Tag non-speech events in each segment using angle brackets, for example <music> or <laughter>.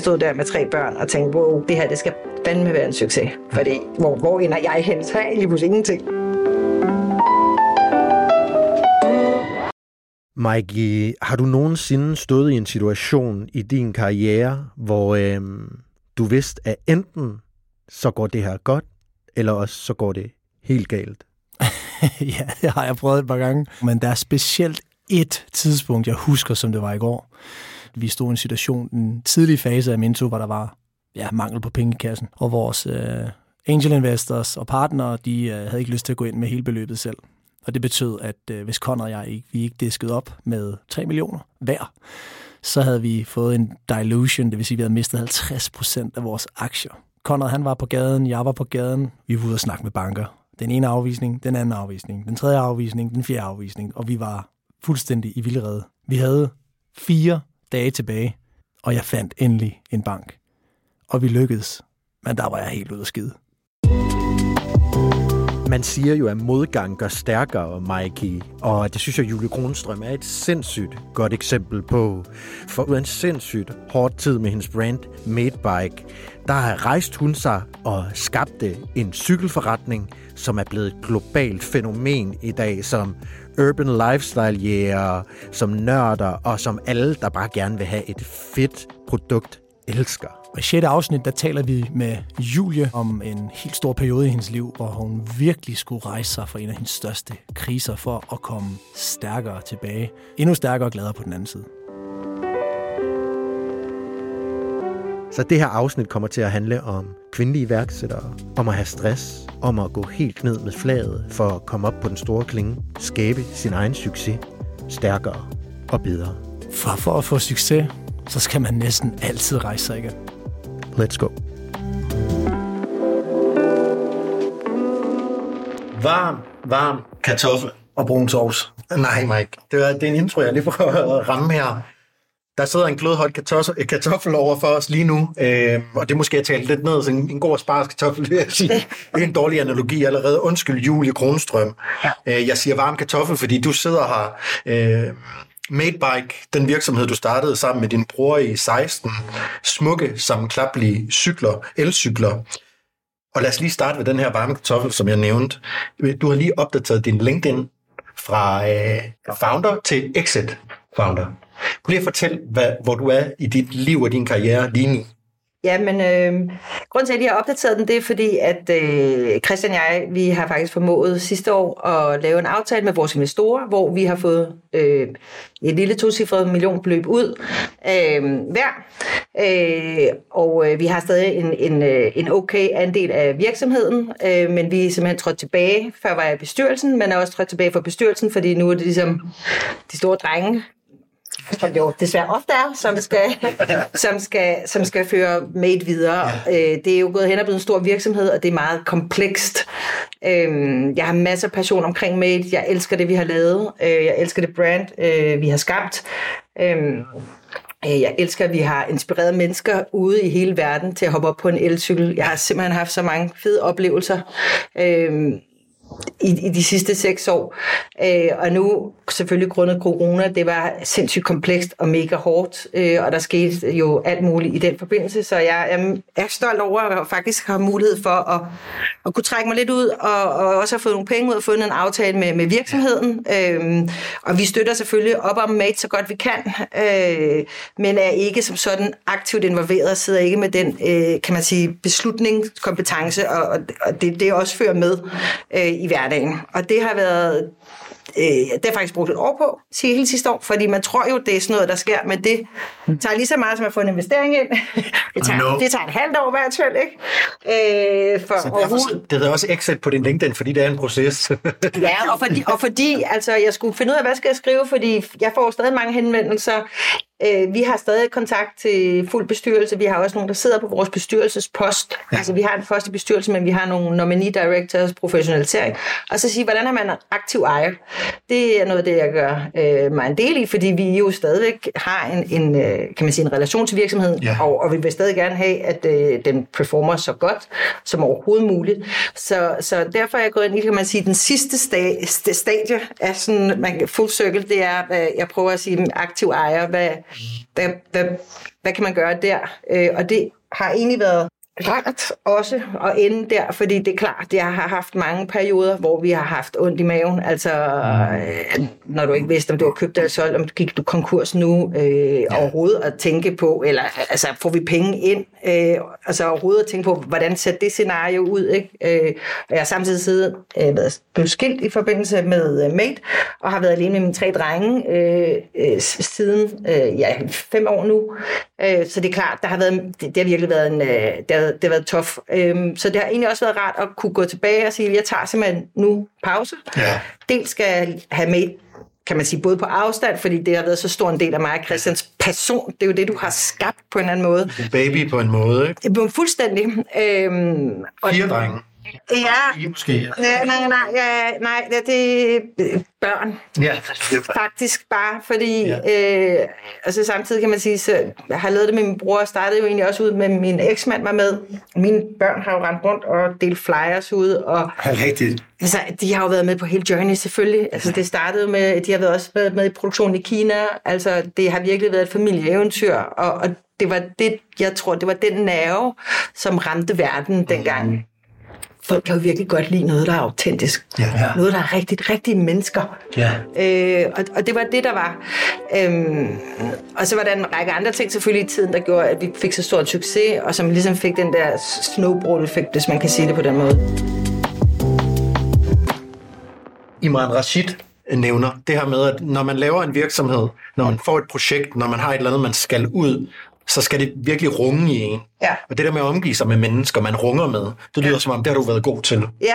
stod der med tre børn og tænkte, wow, det her det skal fandme være en succes. Fordi hvor, hvor ender jeg hen? Så er jeg lige pludselig ingenting. Mikey, har du nogensinde stået i en situation i din karriere, hvor øhm, du vidste, at enten så går det her godt, eller også så går det helt galt? <laughs> ja, det har jeg prøvet et par gange. Men der er specielt et tidspunkt, jeg husker, som det var i går. Vi stod i en situation, den tidlige fase af Minto, hvor der var ja, mangel på penge i kassen, og vores øh, angel investors og partnere, de øh, havde ikke lyst til at gå ind med hele beløbet selv. Og det betød, at øh, hvis Conrad og jeg ikke, vi ikke diskede op med 3 millioner hver, så havde vi fået en dilution, det vil sige, at vi havde mistet 50 procent af vores aktier. Conrad han var på gaden, jeg var på gaden, vi var ude og snakke med banker. Den ene afvisning, den anden afvisning, den tredje afvisning, den fjerde afvisning, og vi var fuldstændig i vildrede. Vi havde fire dage tilbage, og jeg fandt endelig en bank. Og vi lykkedes, men der var jeg helt ude af skide. Man siger jo, at modgang gør stærkere, Mikey, og det synes jeg, Julie Kronstrøm er et sindssygt godt eksempel på. For ud af en sindssygt hård tid med hendes brand Madebike, der har rejst hun sig og skabte en cykelforretning, som er blevet et globalt fænomen i dag, som urban lifestyle jæger, som nørder og som alle, der bare gerne vil have et fedt produkt, elsker. I 6. afsnit, der taler vi med Julie om en helt stor periode i hendes liv, hvor hun virkelig skulle rejse sig for en af hendes største kriser for at komme stærkere tilbage. Endnu stærkere og gladere på den anden side. Så det her afsnit kommer til at handle om kvindelige iværksættere, om at have stress, om at gå helt ned med flaget for at komme op på den store klinge, skabe sin egen succes, stærkere og bedre. For, for at få succes, så skal man næsten altid rejse sig igen. Let's go. Varm, varm kartoffel. Og brun sovs. Nej, Mike. Det er, det er en intro, jeg lige prøver at ramme her. Der sidder en glødhot kartoffel, kartoffel over for os lige nu, øh, og det måske at tale lidt ned, så en, en god spars kartoffel, vil jeg sige. <laughs> Det er en dårlig analogi allerede. Undskyld, Julie Kronstrøm. Ja. Øh, jeg siger varm kartoffel, fordi du sidder her. Øh, Madebike, den virksomhed, du startede sammen med din bror i 16, smukke, sammenklappelige cykler, elcykler. Og lad os lige starte ved den her varme kartoffel, som jeg nævnte. Du har lige opdateret din LinkedIn fra øh, founder til exit founder. Prøv lige at fortælle, hvad, hvor du er i dit liv og din karriere lige nu. Ja, men øh, grunden til, at jeg har opdateret den, det er fordi, at øh, Christian og jeg, vi har faktisk formået sidste år at lave en aftale med vores investorer, hvor vi har fået øh, et lille tocifret millionbeløb ud øh, hver. Øh, og øh, vi har stadig en, en, øh, en okay andel af virksomheden, øh, men vi er simpelthen trådt tilbage. Før var jeg i bestyrelsen, men er også trådt tilbage fra bestyrelsen, fordi nu er det ligesom de store drenge, som jo desværre ofte er, som skal, som skal, som skal føre Made videre. Ja. Øh, det er jo gået hen og blevet en stor virksomhed, og det er meget komplekst. Øh, jeg har masser af passion omkring Made. Jeg elsker det, vi har lavet. Øh, jeg elsker det brand, vi har skabt. Jeg elsker, at vi har inspireret mennesker ude i hele verden til at hoppe op på en elcykel. Jeg har simpelthen haft så mange fede oplevelser i, i de sidste seks år. Øh, og nu selvfølgelig grundet corona, det var sindssygt komplekst og mega hårdt, øh, og der skete jo alt muligt i den forbindelse, så jeg, jeg er stolt over at faktisk have mulighed for at, at kunne trække mig lidt ud, og, og også have fået nogle penge ud og fundet en aftale med, med virksomheden. Øh, og vi støtter selvfølgelig op om Mate så godt vi kan, øh, men er ikke som sådan aktivt involveret, sidder ikke med den, øh, kan man sige, beslutningskompetence, og, og det, det også fører med øh, i hverdagen. Og det har været øh, det har faktisk brugt et år på, sige hele sidste år, fordi man tror jo, det er sådan noget, der sker, men det tager lige så meget som at få en investering ind. <laughs> Det tager, no. det tager et halvt år hvert fald, ikke? Øh, for så derfor, det hedder også exit på din LinkedIn, fordi det er en proces. <laughs> ja, og fordi, og fordi altså, jeg skulle finde ud af, hvad skal jeg skrive, fordi jeg får stadig mange henvendelser. Øh, vi har stadig kontakt til fuld bestyrelse. Vi har også nogen, der sidder på vores bestyrelsespost. Ja. Altså, vi har en første bestyrelse, men vi har nogle nominee directors, professionalisering. Og så sige, hvordan er man aktiv ejer? Det er noget af det, jeg gør øh, mig en del i, fordi vi jo stadigvæk har en, en øh, kan man sige, en relation til virksomheden, ja. og, og vi vil stadig gerne have, at øh, den performer så godt som overhovedet muligt. Så, så derfor er jeg gået ind i, kan man sige, den sidste sta- stadie af sådan, man, full circle, det er, jeg prøver at sige, aktiv ejer, hvad, hvad, hvad, hvad kan man gøre der? Øh, og det har egentlig været rart også at ende der, fordi det er klart, jeg har haft mange perioder, hvor vi har haft ondt i maven. Altså, øh, når du ikke vidste, om du har købt eller solgt, om du gik du konkurs nu øh, ja. overhovedet at tænke på, eller altså, får vi penge ind? Øh, altså overhovedet at tænke på, hvordan ser det scenario ud? Ikke? Øh, jeg har samtidig siddet, øh, været blevet skilt i forbindelse med øh, Mate, og har været alene med mine tre drenge øh, øh, siden øh, ja, fem år nu. Øh, så det er klart, der har været, det, det har virkelig været en, øh, det, har, det har været tof. Øh, så det har egentlig også været rart at kunne gå tilbage og sige, at jeg tager simpelthen nu pause. Ja. Dels skal jeg have med kan man sige, både på afstand, fordi det har været så stor en del af mig og Christians person. Det er jo det, du har skabt på en eller anden måde. En baby på en måde, ikke? Fuldstændig. Øhm, og, Fire drenge. Ja, måske. Ja. Ja, nej, nej, ja, nej, det, det er børn. ja. Faktisk bare, fordi ja. øh, altså samtidig kan man sige, så jeg har lavet det med min bror, og startede jo egentlig også ud med min eksmand var med. Mine børn har jo rendt rundt og delt flyers ud, og Rigtigt. altså, de har jo været med på hele journey selvfølgelig. Altså det startede med, de har været også været med i produktionen i Kina, altså det har virkelig været et familieeventyr, og, og det var det, jeg tror, det var den nerve, som ramte verden dengang. Folk kan jo virkelig godt lide noget, der er autentisk. Ja. Noget, der er rigtigt, rigtige mennesker. Ja. Øh, og, og det var det, der var. Øhm, og så var der en række andre ting selvfølgelig i tiden, der gjorde, at vi fik så stor succes, og som ligesom fik den der snowball-effekt, hvis man kan sige det på den måde. Imran Rashid nævner det her med, at når man laver en virksomhed, når man får et projekt, når man har et eller andet, man skal ud, så skal det virkelig runge i en. Ja. Og det der med at omgive sig med mennesker, man runger med, det lyder som om, det har du været god til. Ja,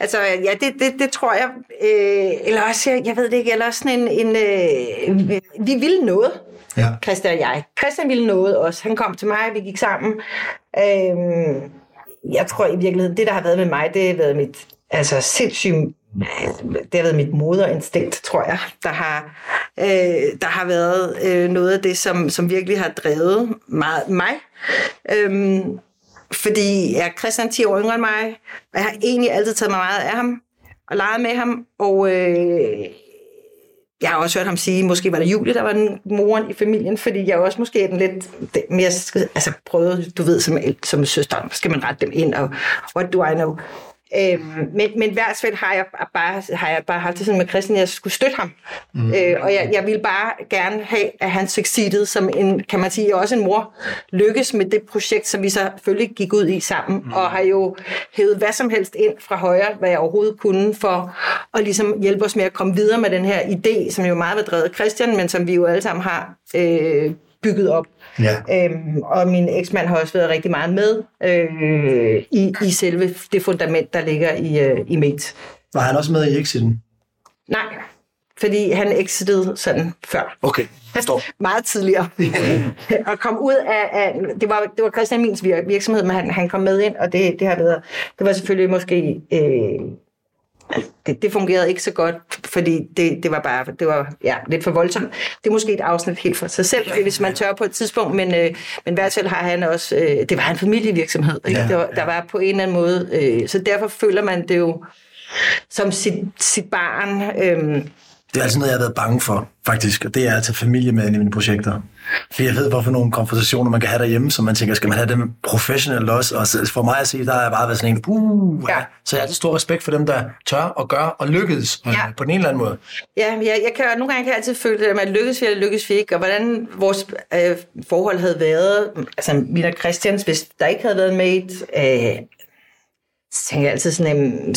altså, ja, det, det, det tror jeg. Øh, eller også, jeg, jeg ved det ikke, eller også sådan en, en øh, vi- vi ville noget. Ja. Christian og jeg. Christian ville noget også. Han kom til mig, vi gik sammen. Øh, jeg tror i virkeligheden, det der har været med mig, det har været mit altså sindssygt det har været mit moderinstinkt, tror jeg, der har, øh, der har været øh, noget af det, som, som virkelig har drevet meget, mig. Øhm, fordi jeg er Christian 10 år yngre end mig, og jeg har egentlig altid taget mig meget af ham og leget med ham, og øh, jeg har også hørt ham sige, måske var det Julie, der var den moren i familien, fordi jeg også måske er den lidt mere, altså prøvede, du ved, som, som søster, skal man rette dem ind, og what do I know? Øhm, men, men hvert fald har jeg bare, har jeg bare haft det sådan med Christian, at jeg skulle støtte ham. Mm. Øh, og jeg, jeg ville bare gerne have, at han succeedede som en, kan man sige, også en mor, lykkes med det projekt, som vi så selvfølgelig gik ud i sammen, mm. og har jo hævet hvad som helst ind fra højre, hvad jeg overhovedet kunne, for at ligesom hjælpe os med at komme videre med den her idé, som jo meget var drevet af Christian, men som vi jo alle sammen har øh, bygget op. Ja. Øhm, og min eksmand har også været rigtig meget med øh, i, i selve det fundament, der ligger i, øh, i Mate. Var han også med i Exiten? Nej, fordi han exitede sådan før. Okay, forstår. <laughs> Meget tidligere. og kom ud af, af det, var, det var Christian Mins vir- virksomhed, men han, han kom med ind, og det, det har været, det var selvfølgelig måske, øh, det, det fungerede ikke så godt, fordi det, det var bare, det var ja, lidt for voldsomt. Det er måske et afsnit helt for sig selv, hvis man tør på et tidspunkt, men, øh, men i hvert fald har han også, øh, det var en familievirksomhed, ikke? Ja, Ja, det var, der var på en eller anden måde, øh, så derfor føler man det jo som sit, sit barn, øh, Det er altid noget, jeg har været bange for, faktisk, og det er at tage familie med ind i mine projekter. For jeg ved, hvorfor nogle konversationer man kan have derhjemme, som man tænker, skal man have dem professionelt også? Og for mig at sige, der har jeg bare været sådan en, uh, ja. Så jeg har altid stor respekt for dem, der tør og gør og lykkes ja. Ja. på den ene eller anden måde. Ja, jeg, jeg kan, nogle gange kan jeg altid føle det der med, at lykkes vi eller lykkes vi ikke, og hvordan vores øh, forhold havde været, altså min og Christians, hvis der ikke havde været en mate, øh, så tænker jeg altid sådan, øh,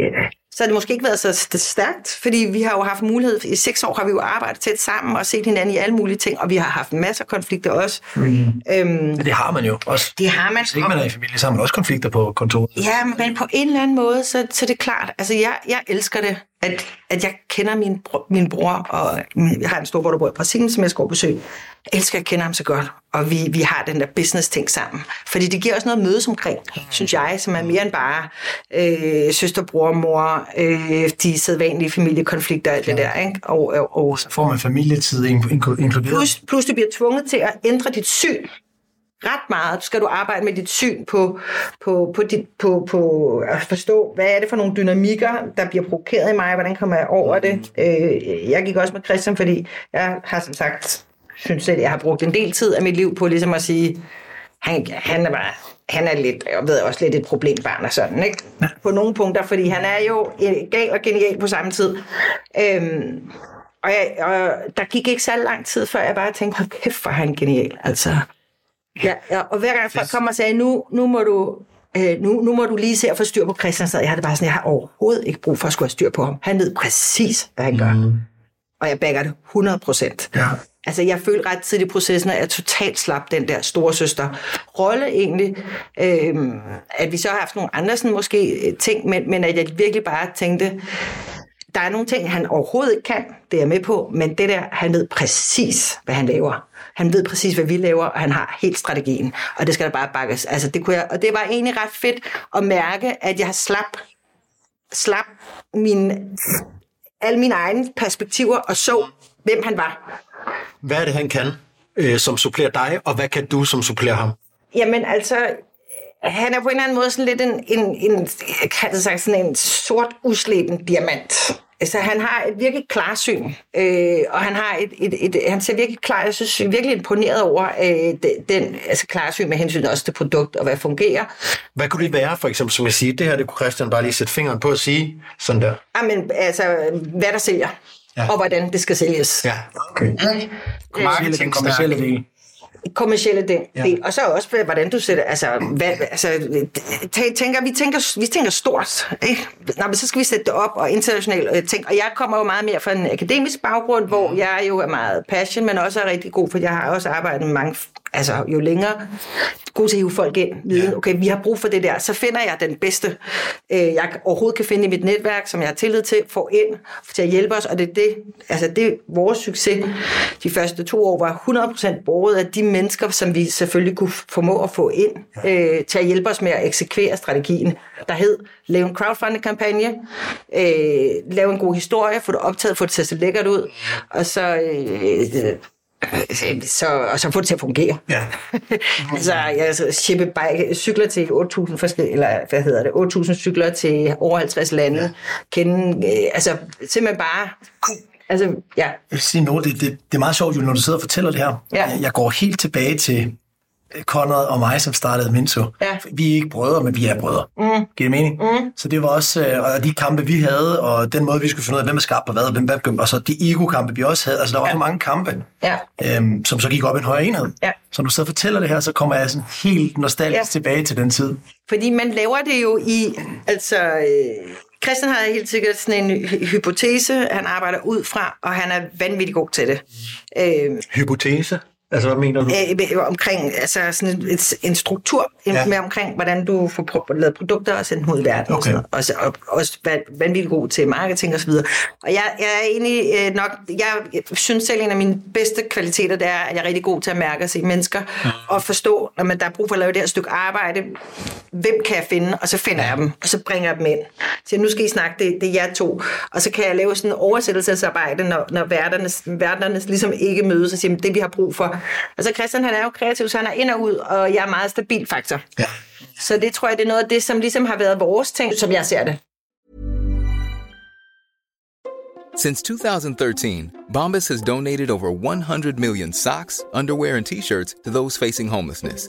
ja, så har det måske ikke været så st- stærkt, fordi vi har jo haft mulighed, i seks år har vi jo arbejdet tæt sammen og set hinanden i alle mulige ting, og vi har haft masser af konflikter også. Mm. Øhm, det har man jo også. det har man. Hvis ikke man er i familie, så har man også konflikter på kontoret. Ja, men på en eller anden måde, så, så det er klart. Altså, jeg, jeg elsker det, at, at jeg kender min, bror, min bror, og jeg har en storbror, der bor i Brasilien, som jeg skal besøge. Elsker, at jeg kender ham så godt, og vi, vi har den der business-ting sammen. Fordi det giver også noget mødes omkring, synes jeg, som er mere end bare øh, søster, bror, mor, øh, de sædvanlige familiekonflikter og alt det der. Ikke? Og, og, og, Så får man familietid in- in- inkluderet. plus, plus du bliver tvunget til at ændre dit syn ret meget. Skal du arbejde med dit syn på, på, på, dit, på, på at forstå, hvad er det for nogle dynamikker, der bliver provokeret i mig, hvordan kommer jeg over det. Øh, jeg gik også med Christian, fordi jeg har som sagt synes selv, jeg har brugt en del tid af mit liv på ligesom at sige, han, han er bare, han er lidt, jeg ved også lidt et problembarn og sådan, ikke? På nogle punkter, fordi han er jo gal og genial på samme tid. Øhm, og, jeg, og der gik ikke så lang tid, før jeg bare tænkte, hold kæft, for han genial, altså. Ja, ja, og hver gang folk kommer og sagde, nu, nu må du øh, nu, nu må du lige se at få styr på Christian, så jeg har det bare sådan, jeg har overhovedet ikke brug for at skulle have styr på ham. Han ved præcis, hvad han gør. Mm. Og jeg bakker det 100 procent. Ja. Altså, jeg følte ret tidligt i processen, at jeg totalt slap den der store søster rolle egentlig. Øhm, at vi så har haft nogle andre sådan, måske øh, ting, men, men at jeg virkelig bare tænkte, der er nogle ting, han overhovedet ikke kan, det er jeg med på, men det der, han ved præcis, hvad han laver. Han ved præcis, hvad vi laver, og han har helt strategien. Og det skal der bare bakkes. Altså, det kunne jeg, og det var egentlig ret fedt at mærke, at jeg slap, slap min, alle mine egne perspektiver og så, hvem han var. Hvad er det, han kan, øh, som supplerer dig, og hvad kan du, som supplerer ham? Jamen altså, han er på en eller anden måde sådan lidt en, en, en kan det sagt, sådan en sort usleben diamant. Altså, han har et virkelig klarsyn, øh, og han, har et, et, et, han ser virkelig klar, jeg synes virkelig imponeret over øh, den altså, klarsyn med hensyn også til produkt og hvad fungerer. Hvad kunne det være, for eksempel, som jeg siger, det her, det kunne Christian bare lige sætte fingeren på at sige, sådan der? Jamen, altså, hvad der sælger, ja. og hvordan det skal sælges. Ja, okay. Kommercielle, den kommercielle del kommercielle del. Ja. Og så også, hvordan du sætter, altså, hvad, altså tænker, vi, tænker, vi tænker stort, ikke? Nå, men så skal vi sætte det op og internationalt øh, tænke. Og jeg kommer jo meget mere fra en akademisk baggrund, hvor mm. jeg jo er meget passion, men også er rigtig god, for jeg har også arbejdet med mange altså jo længere, god til at hive folk ind, vide, okay, vi har brug for det der, så finder jeg den bedste, øh, jeg overhovedet kan finde i mit netværk, som jeg har tillid til, får ind til at hjælpe os, og det er det, altså det er vores succes. De første to år var 100% borget af de mennesker, som vi selvfølgelig kunne formå at få ind øh, til at hjælpe os med at eksekvere strategien, der hed, lave en crowdfunding-kampagne, øh, lave en god historie, få det optaget, få det til at se lækkert ud, og så øh, så, og så få det til at fungere. Ja. <laughs> altså, jeg shippe bike, cykler til 8.000 forskellige, eller hvad hedder det, 8.000 cykler til over 50 lande. Ja. Kende, øh, altså simpelthen bare Altså, ja. Jeg vil sige noget, det, det, det er meget sjovt, når du sidder og fortæller det her. Ja. Jeg går helt tilbage til Conrad og mig, som startede Minso. Ja. Vi er ikke brødre, men vi er brødre. Mm. Giver det mening? Mm. Så det var også, øh, og de kampe, vi havde, og den måde, vi skulle finde ud af, hvem er skarp på hvad, og hvem, hvem, og så de ego-kampe, vi også havde. Altså, der var ja. så mange kampe, ja. øhm, som så gik op i en højere enhed. Ja. Så når du sidder og fortæller det her, så kommer jeg sådan helt nostalgisk ja. tilbage til den tid. Fordi man laver det jo i, altså... Øh Christian har helt sikkert sådan en hypotese, han arbejder ud fra, og han er vanvittig god til det. Øh, hypotese? Altså, hvad mener du? Æh, omkring altså sådan en, en struktur ja. med omkring, hvordan du får lavet produkter og sendt dem ud i verden. Okay. Og, så, og, og også vanvittigt god til marketing og så videre. Og jeg, jeg er egentlig øh, nok, jeg synes selv, en af mine bedste kvaliteter, det er, at jeg er rigtig god til at mærke og se mennesker, ja. og forstå, når man, der er brug for at lave det her stykke arbejde, hvem kan jeg finde, og så finder jeg dem, og så bringer jeg dem ind. Så nu skal I snakke, det, det er jer to. Og så kan jeg lave sådan en oversættelsesarbejde, når, når verdernes, verdernes ligesom ikke mødes, og siger, det vi har brug for, Altså Christian, han er jo kreativ, så han er ind og ud, og jeg er meget stabil faktor. Ja. Så det tror jeg, det er noget af det, som ligesom har været vores ting, som jeg ser det. Since 2013, Bombas has donated over 100 million socks, underwear and t-shirts to those facing homelessness.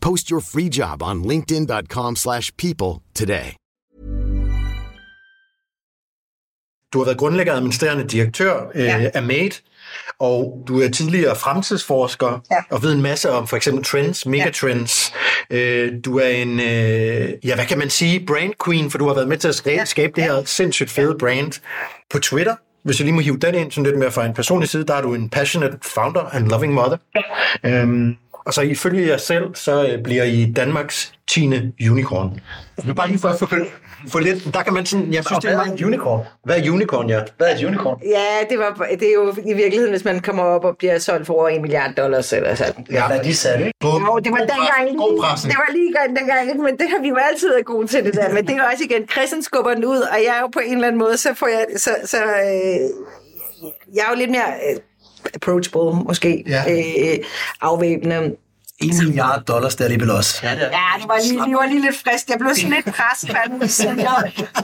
Post your free job on linkedin.com/people today. Du har været grundlægger og administrerende direktør øh, ja. af MADE, og du er tidligere fremtidsforsker ja. og ved en masse om for eksempel trends, megatrends. Ja. Øh, du er en, øh, ja hvad kan man sige, brand queen, for du har været med til at skabe, ja. skabe det her sindssygt fede ja. brand på Twitter hvis jeg lige må hive den ind, sådan lidt mere fra en personlig side, der er du en passionate founder and loving mother. Øhm, og så ifølge jer selv, så øh, bliver I Danmarks 10. unicorn. Jeg vil bare lige for at få, få lidt, der kan man sådan, jeg synes, det er meget... unicorn? Hvad er unicorn, ja? Hvad er et unicorn? Ja, det, var, det er jo i virkeligheden, hvis man kommer op og bliver solgt for over en milliard dollars eller sådan. Ja, Hvad er de sat, ikke? På, Jo, det var dengang, God presse. det var lige dengang, ikke? men det har vi jo altid været gode til det der. Men det er jo også igen, Christian skubber den ud, og jeg er jo på en eller anden måde, så får jeg, så, så øh, jeg er jo lidt mere øh, approachable, måske, Ja. øh, afvæbnende. 1 milliard dollars, det er alligevel også. Ja, det er. Ja, det var lige, det var lige lidt frisk. Jeg blev sådan lidt presset af den.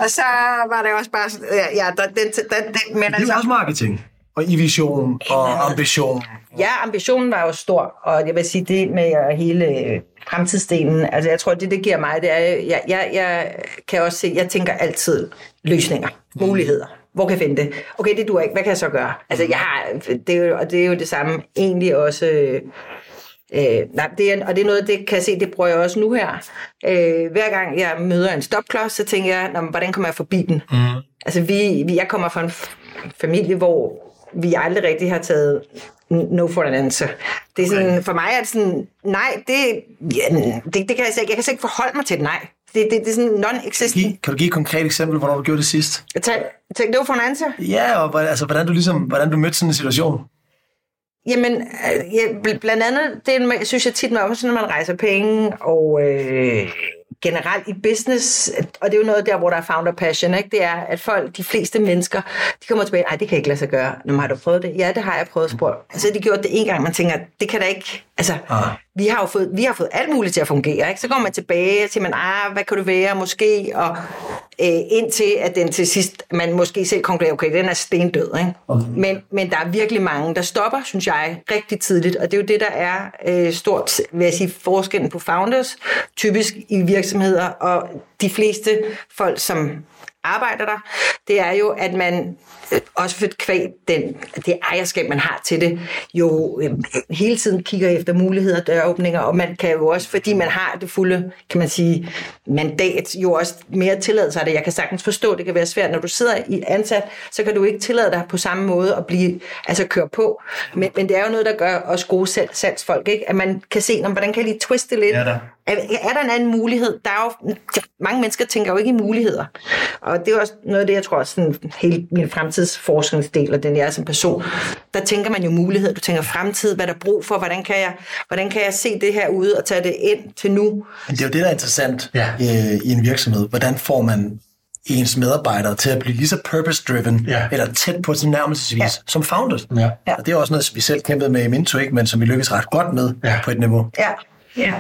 Og så var det også bare sådan, ja, ja den, den, den, men Det er altså, også marketing. Og i vision og ambition. Ja, ambitionen var jo stor, og jeg vil sige det med hele øh, fremtidsdelen. Altså, jeg tror, det, det giver mig, det er, jeg, jeg, jeg kan også se, jeg tænker altid løsninger, muligheder. Hvor kan jeg finde det? Okay, det duer ikke. Hvad kan jeg så gøre? Altså, jeg har, det er jo, og det er jo det samme egentlig også... Øh, Øh, nej, det er, og det er noget, det kan jeg se, det bruger jeg også nu her. Øh, hver gang jeg møder en stopklods, så tænker jeg, hvordan kommer jeg forbi den? Mm. Altså, vi, vi, jeg kommer fra en familie, hvor vi aldrig rigtig har taget no for an answer. Det er sådan, for mig er det sådan, nej, det, ja, det, det kan jeg, ikke, jeg kan slet ikke forholde mig til et nej. Det, det, det er sådan non-existent. Giv, kan du give et konkret eksempel, hvornår du gjorde det sidst? Tag, tag no for an answer. Ja, og altså, hvordan du ligesom, hvordan du mødte sådan en situation. Jamen, øh, ja, bl- blandt andet, det er, jeg synes jeg tit, når når man rejser penge, og øh, generelt i business, og det er jo noget der, hvor der er founder passion, ikke? det er, at folk, de fleste mennesker, de kommer tilbage, nej, det kan jeg ikke lade sig gøre. Nå, har du prøvet det? Ja, det har jeg prøvet at spørge. Altså, de gjort det en gang, man tænker, det kan da ikke, altså, Ah. Vi har jo fået, vi har fået alt muligt til at fungere, ikke? Så går man tilbage og siger, man, ah, hvad kan du være, måske, og øh, indtil at den til sidst, man måske selv konkluderer, okay, den er stendød, ikke? Okay. Men, men der er virkelig mange, der stopper, synes jeg, rigtig tidligt, og det er jo det, der er øh, stort, vil jeg sige, forskellen på founders, typisk i virksomheder, og de fleste folk, som arbejder der, det er jo, at man øh, også for kvæg den, det ejerskab, man har til det, jo øh, hele tiden kigger efter muligheder, døråbninger, og man kan jo også, fordi man har det fulde, kan man sige, mandat, jo også mere tillade sig det. Jeg kan sagtens forstå, det kan være svært, når du sidder i ansat, så kan du ikke tillade dig på samme måde at blive, altså køre på. Men, men det er jo noget, der gør os gode salgsfolk, ikke? at man kan se, hvordan kan jeg lige twiste lidt? Ja da. Er, er der en anden mulighed? Der er jo, mange mennesker tænker jo ikke i muligheder. Og det er også noget af det, jeg tror, sådan hele min fremtidsforskningsdel, og den jeg er som person, der tænker man jo muligheder. Du tænker fremtid, hvad der er brug for, hvordan kan jeg, hvordan kan jeg se det her ude og tage det ind til nu? Men det er jo det, der er interessant Ja. øh, i en virksomhed. Hvordan får man ens medarbejdere til at blive lige så purpose-driven, Ja. eller tæt på tilnærmelsesvis, ja. som founders. Ja. Ja. Og det er også noget, vi selv kæmpede med i Minto, ikke? men som vi lykkes ret godt med Ja. på et niveau. Ja. ja.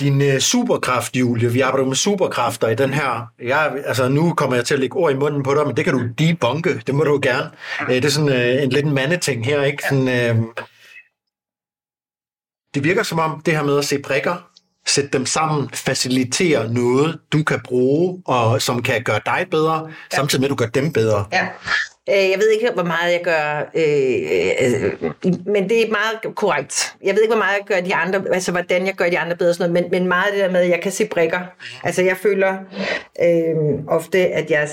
Din øh, superkraft, Julie, vi arbejder med superkræfter i den her. Jeg, altså, nu kommer jeg til at lægge ord i munden på dig, men det kan du debunke. Det må du gerne. Øh, det er sådan øh, en lidt en mandeting her, ikke? Sådan, øh, det virker som om det her med at se prikker, sætte dem sammen, facilitere noget, du kan bruge, og som kan gøre dig bedre, ja. samtidig med, at du gør dem bedre. Ja. Øh, Jeg ved ikke, hvor meget jeg gør, øh, øh, men det er meget korrekt. Jeg ved ikke, hvor meget jeg gør de andre, altså hvordan jeg gør de andre bedre sådan noget, men, men meget det der med, at jeg kan se brikker. Altså jeg føler øh, ofte, at jeg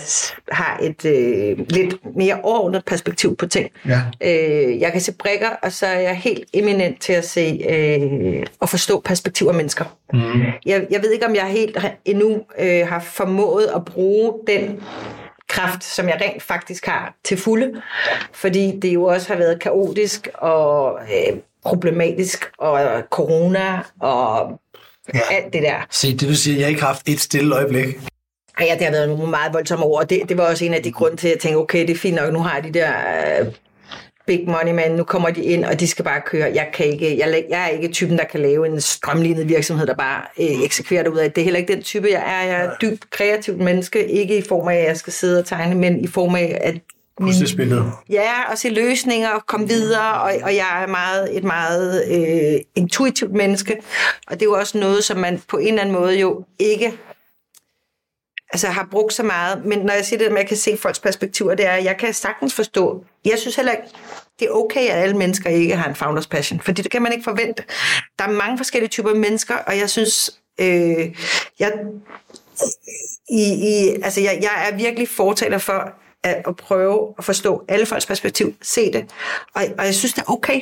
har et øh, lidt mere overordnet perspektiv på ting. Ja. Øh, jeg kan se brikker, og så er jeg helt eminent til at se øh, og forstå perspektiver af mennesker. Mm. Jeg, jeg ved ikke, om jeg helt endnu øh, har formået at bruge den kraft, som jeg rent faktisk har til fulde, fordi det jo også har været kaotisk og øh, problematisk, og corona og ja. alt det der. Se, det vil sige, at jeg ikke har haft et stille øjeblik. Ja, det har været nogle meget voldsomme år, og det, det var også en af de grunde til, at jeg tænkte, okay, det er fint nok, nu har jeg de der øh, big money man, nu kommer de ind, og de skal bare køre. Jeg, kan ikke, jeg, jeg er ikke typen, der kan lave en strømlignet virksomhed, der bare øh, eksekverer det ud af. Det er heller ikke den type, jeg er. Jeg er et dybt kreativt menneske, ikke i form af, at jeg skal sidde og tegne, men i form af, at Puslespillet. Ja, og se løsninger og komme videre, og, og jeg er meget, et meget øh, intuitivt menneske, og det er jo også noget, som man på en eller anden måde jo ikke altså, har brugt så meget, men når jeg siger det, at jeg kan se folks perspektiver, det er, at jeg kan sagtens forstå, jeg synes heller ikke, det er okay, at alle mennesker ikke har en founders passion, fordi det kan man ikke forvente. Der er mange forskellige typer mennesker, og jeg synes, øh, jeg, i, i, altså jeg, jeg er virkelig fortaler for, at, at prøve at forstå alle folks perspektiv, se det. Og, og jeg synes, det er okay.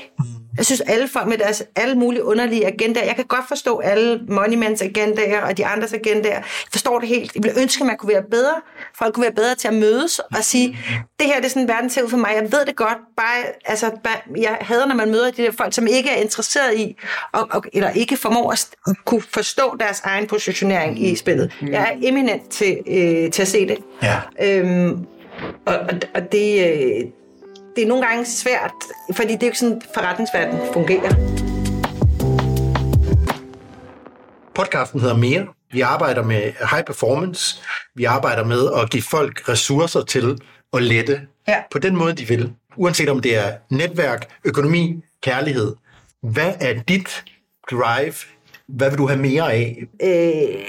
Jeg synes, alle folk med deres alle mulige underlige agendaer, jeg kan godt forstå alle Monuments agendaer og de andres agendaer. Jeg forstår det helt. Jeg ville ønske, at man kunne være bedre. Folk kunne være bedre til at mødes og sige, det her det er sådan en verden ser ud for mig. Jeg ved det godt. Bare, altså, bare, jeg hader, når man møder de der folk, som ikke er interesseret i, og, og, eller ikke formår at kunne forstå deres egen positionering i spillet. Jeg er eminent til, øh, til at se det. Ja. Øhm, og, og, og det, øh, det er nogle gange svært, fordi det er jo ikke sådan, forretningsverdenen fungerer. Podcasten hedder Mere. Vi arbejder med high performance. Vi arbejder med at give folk ressourcer til at lette Ja. på den måde, de vil. Uanset om det er netværk, økonomi, kærlighed. Hvad er dit drive? Hvad vil du have mere af? Øh,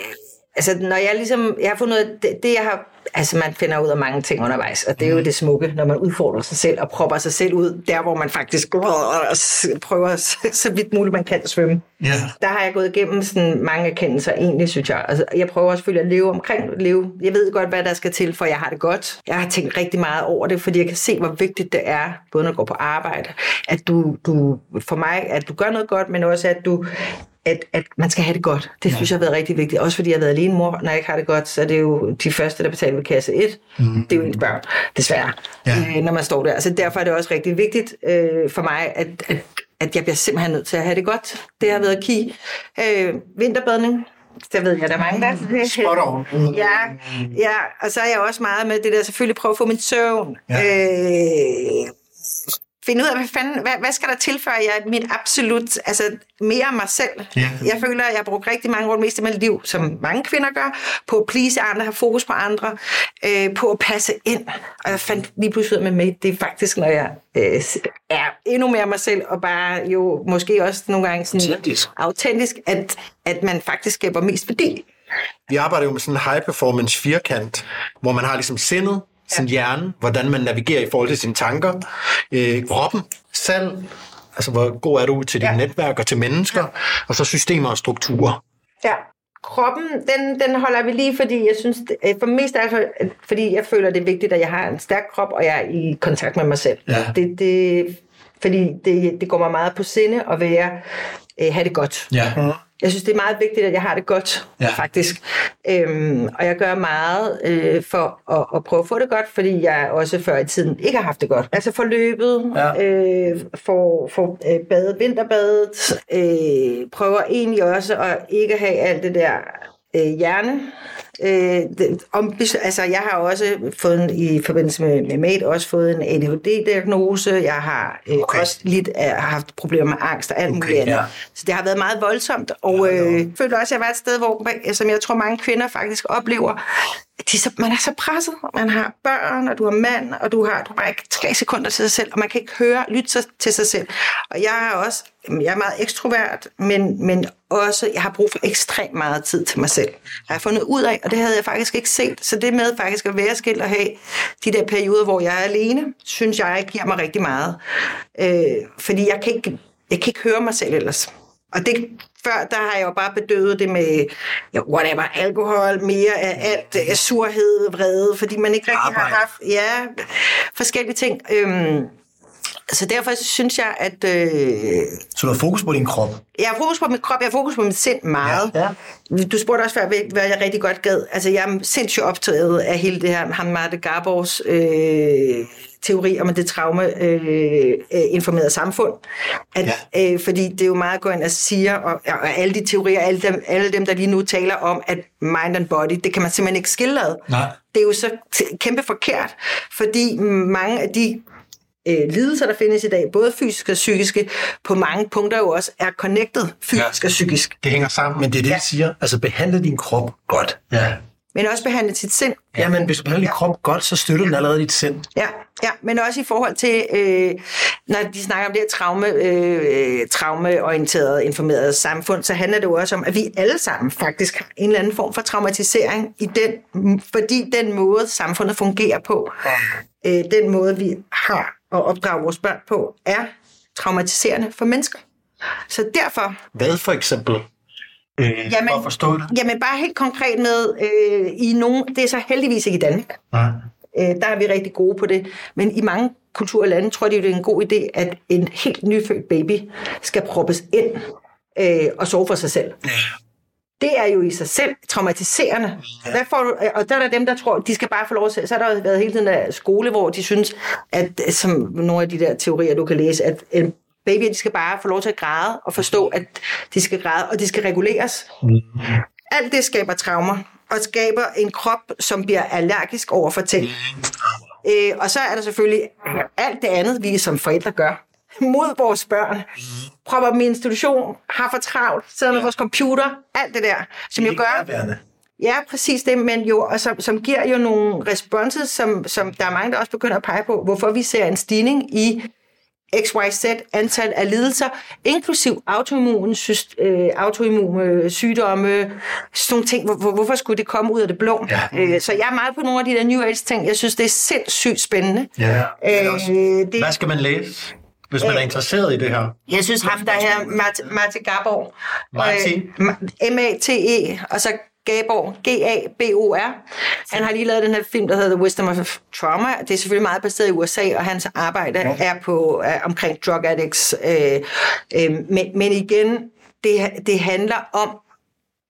altså, når jeg ligesom, jeg har fundet ud af, det, det jeg har, altså man finder ud af mange ting undervejs, og det er jo det smukke, når man udfordrer sig selv og propper sig selv ud, der hvor man faktisk prøver så vidt muligt man kan at svømme. Ja. Der har jeg gået igennem sådan mange erkendelser egentlig, synes jeg. Altså, jeg prøver selvfølgelig at leve omkring leve. Jeg ved godt, hvad der skal til, for jeg har det godt. Jeg har tænkt rigtig meget over det, fordi jeg kan se, hvor vigtigt det er, både når du går på arbejde, at du, du for mig, at du gør noget godt, men også at du at, at man skal have det godt. Det synes jeg har været rigtig vigtigt. Også fordi jeg har været alene mor. Når jeg ikke har det godt, så er det jo de første, der betaler ved kasse 1. Mm. Det er jo ens børn, desværre, Ja. øh, når man står der. Så derfor er det også rigtig vigtigt øh, for mig, at, at, at jeg bliver simpelthen nødt til at have det godt. Det har været key. Øh, vinterbadning. Det ved jeg, der er mange, der Spot on. Ja, ja, og så er jeg også meget med det der, selvfølgelig prøve at få min søvn. Ja. Øh, finde ud af, hvad, fanden, hvad, hvad skal der tilføre jeg mit absolut, altså mere af mig selv. Ja. Jeg føler, at jeg har brugt rigtig mange år, mest af mit liv, som mange kvinder gør, på at please andre, have fokus på andre, øh, på at passe ind. Og jeg fandt lige pludselig ud af med, det er faktisk, når jeg øh, er endnu mere mig selv, og bare jo måske også nogle gange sådan Autentisk. autentisk at, at man faktisk skaber mest værdi. Vi arbejder jo med sådan en high performance firkant, hvor man har ligesom sindet, sin hjerne, hvordan man navigerer i forhold til sine tanker, øh, kroppen, salg, altså hvor god er du til dit Ja. netværk og til mennesker, ja. og så systemer og strukturer. Ja. Kroppen, den, den holder vi lige, fordi jeg synes, øh, for mest af alt, for- fordi jeg føler, det er vigtigt, at jeg har en stærk krop, og jeg er i kontakt med mig selv. Ja. Det, det, fordi det, det går mig meget på sinde at være, øh, have det godt. Ja. Jeg synes, det er meget vigtigt, at jeg har det godt, Ja. faktisk. Øhm, og jeg gør meget øh, for at, at prøve at få det godt, fordi jeg også før i tiden ikke har haft det godt. Altså forløbet, Ja. ja. øh, for, for øh, badet, vinterbadet, øh, prøver egentlig også at ikke have alt det der øh, hjerne. Øh, det, om, altså, jeg har også fået i forbindelse med, med mate også fået en ADHD-diagnose. Jeg har øh, Okay. også lidt har haft problemer med angst og alt okay, muligt andet. ja. Så det har været meget voldsomt, og øh, jeg føler også, at jeg var et sted, hvor, som jeg tror, mange kvinder faktisk oplever, de er så, man er så presset. Man har børn, og du har mand, og du har, du har bare ikke tre sekunder til sig selv, og man kan ikke høre, lytte sig, til sig selv. Og jeg er også, jeg er meget ekstrovert, men, men også, jeg har brug for ekstremt meget tid til mig selv. Jeg har fundet ud af, og det havde jeg faktisk ikke set. Så det med faktisk at være skilt og have de der perioder, hvor jeg er alene, synes jeg giver mig rigtig meget. Øh, fordi jeg kan, ikke, jeg kan ikke høre mig selv ellers. Og det, før, der har jeg jo bare bedøvet det med ja, whatever, alkohol, mere af alt, surhed, vrede, fordi man ikke rigtig Arbejde. har haft ja, forskellige ting. Øhm, så derfor synes jeg, at øh, Så du har fokus på din krop. jeg har fokus på min krop, jeg har fokus på mit sind meget. Ja. Du spurgte også før, hvad jeg rigtig godt gad. Altså, jeg er sindssygt optaget af hele det her, ham Marte Garbors øh, teori om det traume øh, øh, samfund. At, ja. øh, fordi det er jo meget ind og siger, og, og alle de teorier, alle dem, alle dem, der lige nu taler om, at mind and body, det kan man simpelthen ikke skille ad. Nej. Det er jo så kæmpe forkert, fordi mange af de øh, lidelser, der findes i dag, både fysiske og psykiske, på mange punkter jo også er connected fysisk Ja. og psykisk. Det hænger sammen. Men det er det, jeg siger. Altså behandle din krop godt. Ja. Men også behandle sit sind. Ja, men hvis du behandler din krop godt, så støtter den allerede dit sind. Ja, ja, men også i forhold til, øh, når de snakker om det her traume, øh, traumeorienteret informeret samfund, så handler det jo også om, at vi alle sammen faktisk har en eller anden form for traumatisering, i den, fordi den måde, samfundet fungerer på, øh, den måde, vi har at opdrage vores børn på, er traumatiserende for mennesker. Så derfor Hvad for eksempel? Øh, Jamen- for at forstå det. Jamen bare helt konkret med, øh, i nogen, det er så heldigvis ikke i Danmark. Nej. Øh, der er vi rigtig gode på det. Men i mange kulturlande tror de, det er en god idé, at en helt nyfødt baby skal proppes ind øh, og sove for sig selv. Det er jo i sig selv traumatiserende. Hvad får du, og der er der dem, der tror, de skal bare få lov til, så har der været hele tiden der skole, hvor de synes, at som nogle af de der teorier, du kan læse, at en baby, de skal bare få lov til at græde og forstå, at de skal græde, og de skal reguleres. Alt det skaber traumer, og skaber en krop, som bliver allergisk over for ting. Øh, og så er der selvfølgelig alt det andet, vi som forældre gør mod vores børn. Propper dem i institution, har for travlt, sidder med vores computer, alt det der, som jo gør... Ja, præcis det, men jo, og som, som giver jo nogle responses, som, som der er mange, der også begynder at pege på, hvorfor vi ser en stigning i XYZ antal af lidelser, inklusiv autoimmune, øh, autoimmune sygdomme, sådan nogle ting. Hvor, hvorfor skulle det komme ud af det blå? Ja. Øh, så jeg er meget på nogle af de der New Age ting. Jeg synes, det er sindssygt spændende. Ja. Øh, det, Hvad skal man læse? Hvis man er interesseret i det her? Jeg synes ham, der her, Marte Gaborg, M-A-T-E, og så Gaborg, G-A-B-O-R. Han har lige lavet den her film, der hedder The Wisdom of Trauma. Det er selvfølgelig meget baseret i USA, og hans arbejde ja. er på er omkring drug addicts. Øh, øh, men, men igen, det, det handler om,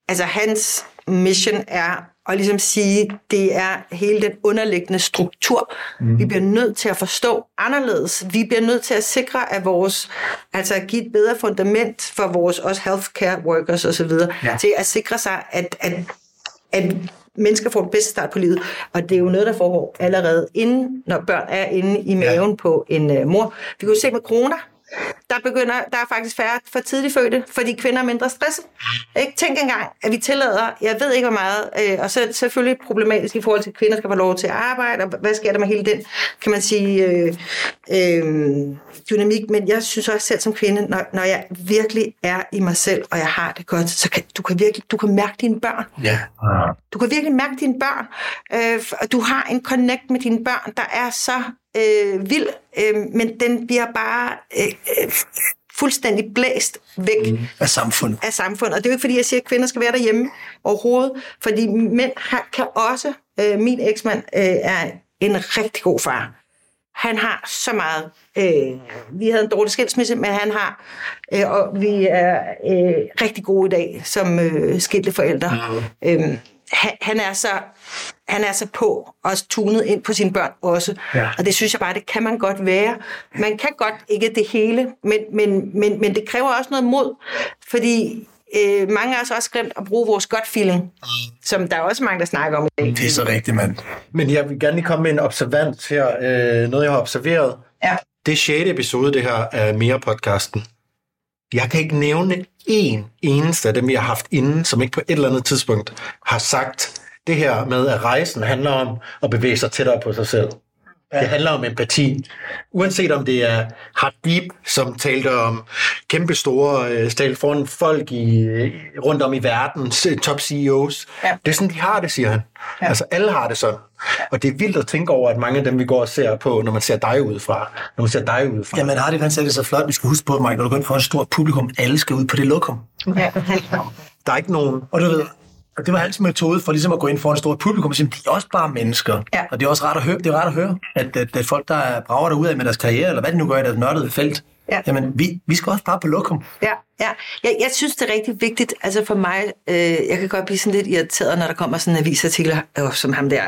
altså hans mission er at ligesom sige, det er hele den underliggende struktur. Mm. Vi bliver nødt til at forstå anderledes. Vi bliver nødt til at sikre, at vores, altså at give et bedre fundament for vores også healthcare workers osv., ja. til at sikre sig, at, at, at mennesker får den bedste start på livet. Og det er jo noget, der foregår allerede inden, når børn er inde i maven ja. på en uh, mor. Vi kunne se med corona, der, begynder, der er faktisk færre for tidligt fødte, fordi kvinder er mindre stresset. Ikke? Tænk engang, at vi tillader, jeg ved ikke hvor meget, øh, og så er selvfølgelig problematisk i forhold til, at kvinder skal få lov til at arbejde, og hvad sker der med hele den, kan man sige, øh, øh, dynamik. Men jeg synes også selv som kvinde, når, når jeg virkelig er i mig selv, og jeg har det godt, så kan du kan virkelig, du kan mærke dine børn. Ja. Du kan virkelig mærke dine børn. Øh, du har en connect med dine børn, der er så øh, vild, øh, men den bliver bare øh, øh, fuldstændig blæst væk mm. af samfundet. Af samfundet. Og det er jo ikke, fordi jeg siger, at kvinder skal være derhjemme overhovedet, fordi mænd har, kan også, øh, min eksmand øh, er en rigtig god far. Han har så meget. Øh, vi havde en dårlig skilsmisse, men han har, øh, og vi er øh, rigtig gode i dag som øh, skilte forældre. Mm. Øh, han, han er så han er så på og tunet ind på sine børn også. Ja. Og det synes jeg bare, det kan man godt være. Man kan godt ikke det hele, men, men, men, men det kræver også noget mod, fordi øh, mange af os også glemt at bruge vores gut feeling, som der er også mange, der snakker om i dag. Det er så rigtigt, mand. Men jeg vil gerne lige komme med en observant her, øh, noget jeg har observeret. Ja. Det er 6. episode, det her af Mere-podcasten. Jeg kan ikke nævne en eneste af dem, vi har haft inden, som ikke på et eller andet tidspunkt har sagt, det her med, at rejsen handler om at bevæge sig tættere på sig selv. Ja. Det handler om empati. Uanset om det er Deep, som talte om kæmpe store, øh, foran folk i, rundt om i verden, top CEOs. Ja. Det er sådan, de har det, siger han. Ja. Altså, alle har det sådan. Og det er vildt at tænke over, at mange af dem, vi går og ser på, når man ser dig udefra, når man ser dig udefra. Jamen, Hardy, han sagde det så flot. Vi skal huske på, Mike, når du går ind for et stort publikum, alle skal ud på det lokum. Ja. Der er ikke nogen... Og du ved, og det var hans metode for ligesom at gå ind for en stor publikum og sige, de er også bare mennesker. Ja. Og det er også rart at høre, det er rart at høre at, at, at folk, der brager derude af med deres karriere, eller hvad de nu gør i deres nørdede felt, Ja. Jamen, vi, vi skal også bare på lokum. Ja, ja. Jeg, jeg synes, det er rigtig vigtigt. Altså for mig, øh, jeg kan godt blive sådan lidt irriteret, når der kommer sådan en avisartikel, øh, som ham der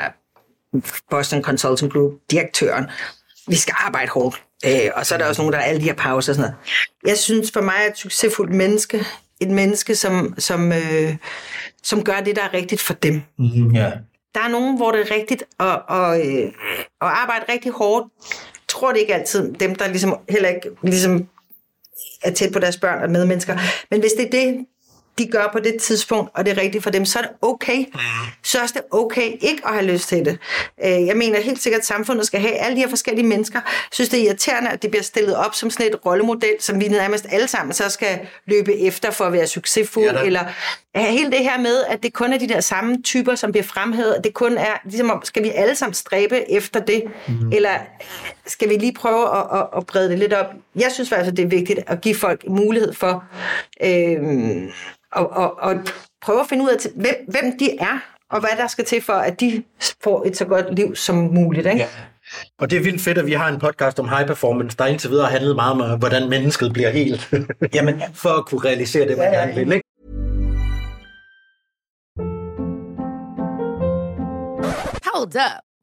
Boston Consulting Group, direktøren. Vi skal arbejde hårdt. Øh, og så er der også nogen, der er alle de her pauser og sådan noget. Jeg synes for mig, at et succesfuldt menneske, et menneske, som, som, øh, som gør det, der er rigtigt for dem. Mm-hmm. Yeah. Der er nogen, hvor det er rigtigt at, at, øh, at arbejde rigtig hårdt. Jeg tror det ikke altid dem, der ligesom heller ikke ligesom er tæt på deres børn og medmennesker. Men hvis det er det, de gør på det tidspunkt, og det er rigtigt for dem, så er det okay. Mm. Så er det okay ikke at have lyst til det. Øh, jeg mener helt sikkert, at samfundet skal have alle de her forskellige mennesker. Jeg synes, det er irriterende, at det bliver stillet op som sådan et rollemodel, som vi nærmest alle sammen så skal løbe efter for at være succesfuld. Ja, eller hele det her med, at det kun er de der samme typer, som bliver fremhævet. Det kun er, ligesom skal vi alle sammen stræbe efter det? Mm. Eller skal vi lige prøve at, at, at brede det lidt op? Jeg synes faktisk, det er vigtigt at give folk mulighed for... Øh, og, og, og prøve at finde ud af, hvem, hvem de er, og hvad der skal til for, at de får et så godt liv som muligt. Ikke? Ja. Og det er vildt fedt, at vi har en podcast om high performance, der indtil videre har handlet meget om, hvordan mennesket bliver helt. <laughs> Jamen, for at kunne realisere det, man Ja, ja. gerne vil. Ikke? Hold up.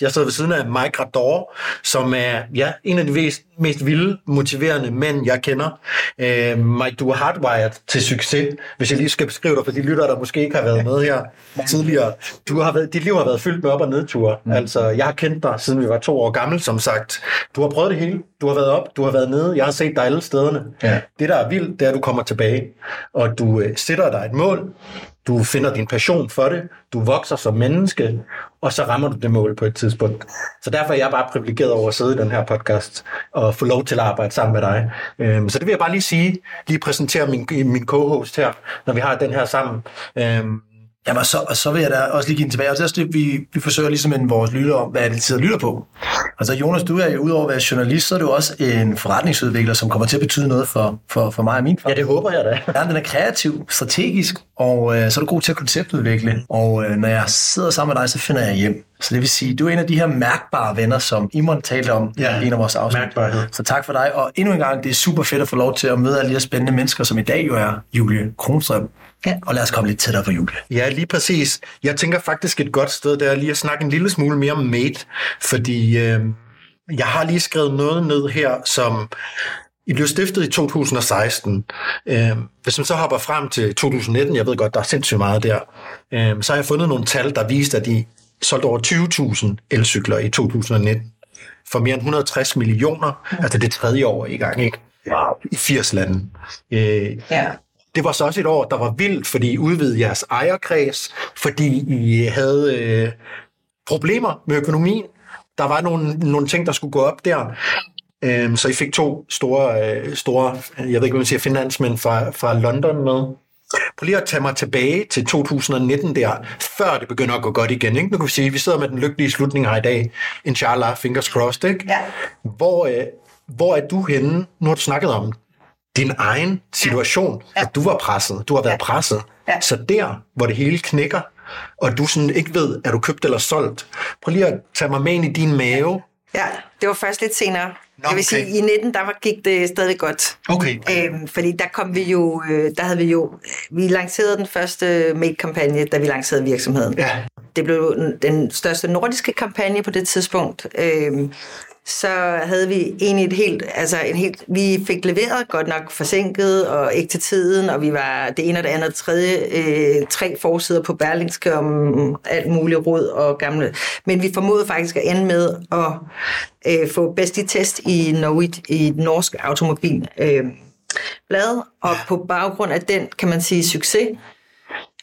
Jeg sidder ved siden af Mike Rador, som er ja, en af de mest, mest vilde, motiverende mænd, jeg kender. Øh, Mike, du er hardwired til succes, hvis jeg lige skal beskrive dig for de lyttere, der måske ikke har været med her tidligere. Du har været, dit liv har været fyldt med op- og nedture. Mm. Altså, jeg har kendt dig, siden vi var to år gammel, som sagt. Du har prøvet det hele. Du har været op, du har været nede. Jeg har set dig alle stederne. Ja. Det, der er vildt, det er, at du kommer tilbage, og du øh, sætter dig et mål, du finder din passion for det, du vokser som menneske, og så rammer du det mål på et tidspunkt. Så derfor er jeg bare privilegeret over at sidde i den her podcast og få lov til at arbejde sammen med dig. Øhm, Så det vil jeg bare lige sige, lige præsentere min, min co-host her, når vi har den her sammen. Øhm, Jamen, og så, og så vil jeg da også lige give den tilbage. Og det, vi, vi forsøger ligesom en vores lytter om, hvad er det, de sidder og lytter på. Altså Jonas, du er jo udover at være journalist, så er du også en forretningsudvikler, som kommer til at betyde noget for, for, for mig og min far. Ja, det håber jeg da. Ja, den er kreativ, strategisk, og øh, så er du god til at konceptudvikle. Og øh, når jeg sidder sammen med dig, så finder jeg hjem. Så det vil sige, du er en af de her mærkbare venner, som Imon talte om Ja, i en af vores afsnit. mærkbarhed. Så tak for dig, og endnu en gang, det er super fedt at få lov til at møde alle de her spændende mennesker, som i dag jo er Julie Kronstrøm. Ja. Og lad os komme lidt tættere på Julie. Ja, lige præcis. Jeg tænker faktisk et godt sted, der er lige at snakke en lille smule mere om Mate, fordi øh, jeg har lige skrevet noget ned her, som I blev stiftet i 2016. Øh, hvis man så hopper frem til 2019, jeg ved godt, der er sindssygt meget der, øh, så har jeg fundet nogle tal, der viste, at de solgte over 20.000 elcykler i 2019 for mere end 160 millioner. Altså det er tredje år i gang, ikke? Wow. I 80 lande. Øh, Ja. Det var så også et år, der var vildt, fordi I udvidede jeres ejerkreds, fordi I havde øh, problemer med økonomien. Der var nogle, nogle ting, der skulle gå op der. Øhm, så I fik to store, øh, store jeg ved ikke, hvad man siger, finansmænd fra, fra London med. Prøv lige at tage mig tilbage til 2019 der, før det begynder at gå godt igen. Ikke? Nu kan vi sige, at vi sidder med den lykkelige slutning her i dag. Inshallah, fingers crossed. Ikke? Ja. Hvor, øh, hvor er du henne? Nu har du snakket om din egen situation, ja. at du var presset, du har været ja. presset. Ja. Så der, hvor det hele knækker, og du sådan ikke ved, er du købt eller solgt. Prøv lige at tage mig med ind i din mave. Ja, det var først lidt senere. Nå, jeg vil sige, okay. i 19, der var, gik det stadig godt. Okay. Øhm, fordi der kom vi jo, øh, der havde vi jo, vi lancerede den første Made-kampagne, da vi lancerede virksomheden. Ja. Det blev den- den største nordiske kampagne på det tidspunkt. Øhm, så havde vi egentlig et helt, altså en helt, vi fik leveret godt nok forsinket og ikke til tiden, og vi var det ene og det andet og det tredje, øh, tre forsider på Berlingske om alt muligt råd og gamle. Men vi formåede faktisk at ende med at øh, få bedst i test i Norwich, i den norske automobil. Øh, blad, og på baggrund af den, kan man sige, succes,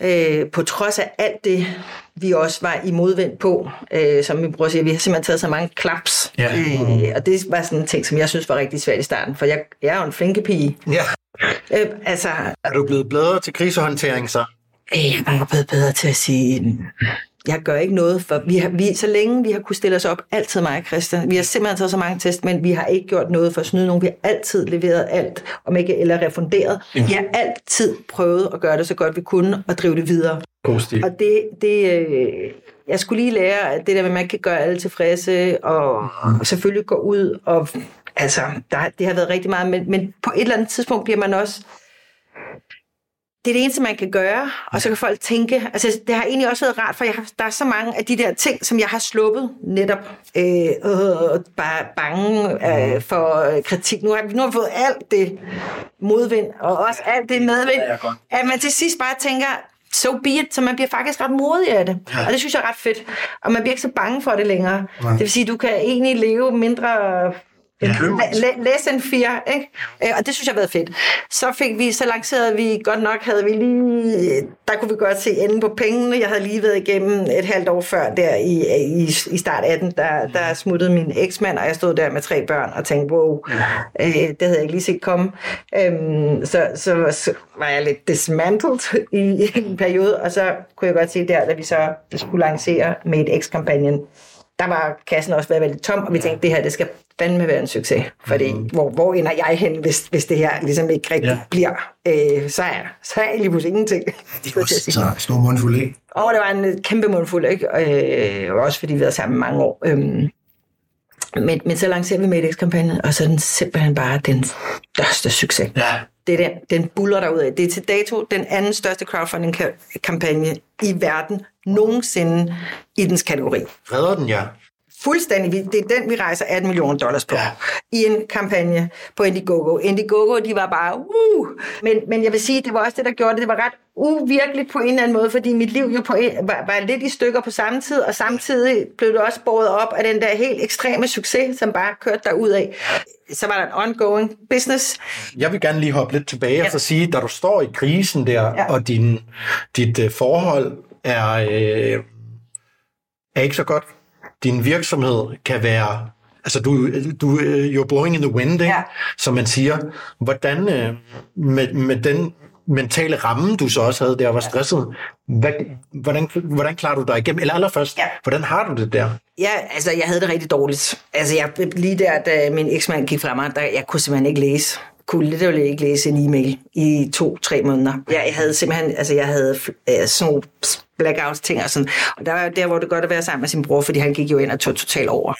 øh, på trods af alt det, vi også var i modvind på, øh, som vi prøver at sige, vi har simpelthen taget så mange klaps, Ja. øh, og det var sådan en ting, som jeg synes var rigtig svært i starten, for jeg, jeg er jo en flinke pige. ja. Øh, altså, Er du blevet bedre til krisehåndtering så? øh, jeg er blevet bedre til at sige, jeg gør ikke noget, for vi har, vi, så længe vi har kunne stille os op, altid mig og Christian, vi har simpelthen taget så mange test, men vi har ikke gjort noget for at snyde nogen, vi har altid leveret alt, om ikke eller refunderet. Vi har altid prøvet at gøre det så godt vi kunne, og drive det videre. God stil. Og det, det øh, jeg skulle lige lære, at det der med, at man kan gøre alle tilfredse, og selvfølgelig gå ud, og altså, der, det har været rigtig meget, men, men på et eller andet tidspunkt bliver man også, det er det eneste, man kan gøre, og så kan folk tænke, altså det har egentlig også været rart, for jeg har, der er så mange af de der ting, som jeg har sluppet netop, øh, øh, bare bange øh, for kritik. Nu har, vi, nu har fået alt det modvind, og også alt det medvind, at man til sidst bare tænker, so be it, så man bliver faktisk ret modig af det. Ja. Og det synes jeg er ret fedt. Og man bliver ikke så bange for det længere. Ja. Det vil sige, du kan egentlig leve mindre Ja. Less end fire, ikke? Øh, og det synes jeg har været fedt. Så fik vi, så lancerede vi, godt nok havde vi lige, der kunne vi godt se enden på pengene. Jeg havde lige været igennem et halvt år før, der i, i, i start 18, der, der smuttede min eksmand, og jeg stod der med tre børn og tænkte, wow, ja. øh, det havde jeg ikke lige set komme. Øhm, så, så, så var jeg lidt dismantled i, en periode, og så kunne jeg godt se der, da vi så skulle lancere med et X-kampagnen, der var kassen også været veldig tom, og vi tænkte, det her det skal fandme være en succes. Fordi mm. hvor, hvor ender jeg hen, hvis, hvis det her ligesom ikke rigtig ja. bliver? Øh, så, er, så er jeg lige pludselig ingenting. Det også så stor mundfuld, ikke? Og det var en kæmpe mundfuld, ikke? Øh, også fordi vi har sammen mange år. Øhm, men, men så lancerer vi med kampagnen og så er den simpelthen bare den største succes. Ja. Det er den, den buller derud af. Det er til dato den anden største crowdfunding-kampagne i verden nogensinde i dens kategori. Redder den, ja. Fuldstændig. Det er den, vi rejser 18 millioner dollars på. Ja. I en kampagne på Indiegogo. Indiegogo, de var bare, uh! Men, men jeg vil sige, det var også det, der gjorde det. Det var ret uvirkeligt på en eller anden måde, fordi mit liv jo på en, var, var lidt i stykker på samme tid, og samtidig blev det også båret op af den der helt ekstreme succes, som bare kørte derud af. Så var der en ongoing business. Jeg vil gerne lige hoppe lidt tilbage ja. og så sige, da du står i krisen der, ja. og din, dit uh, forhold er, øh, er ikke så godt, din virksomhed kan være, altså du, du you're blowing in the wind, ikke? Ja. som man siger. Hvordan øh, med, med den mentale ramme, du så også havde der, var stresset, hvad, hvordan, hvordan klarer du dig igennem? Eller allerførst, ja. hvordan har du det der? Ja, altså jeg havde det rigtig dårligt. Altså jeg, lige der, da min eksmand gik fra mig, der, jeg kunne simpelthen ikke læse kunne lidt ikke læse en e-mail i to-tre måneder. Jeg, jeg havde simpelthen, altså jeg havde øh, sådan blackouts ting og sådan. Og der var der, hvor det godt at være sammen med sin bror, fordi han gik jo ind og tog totalt over.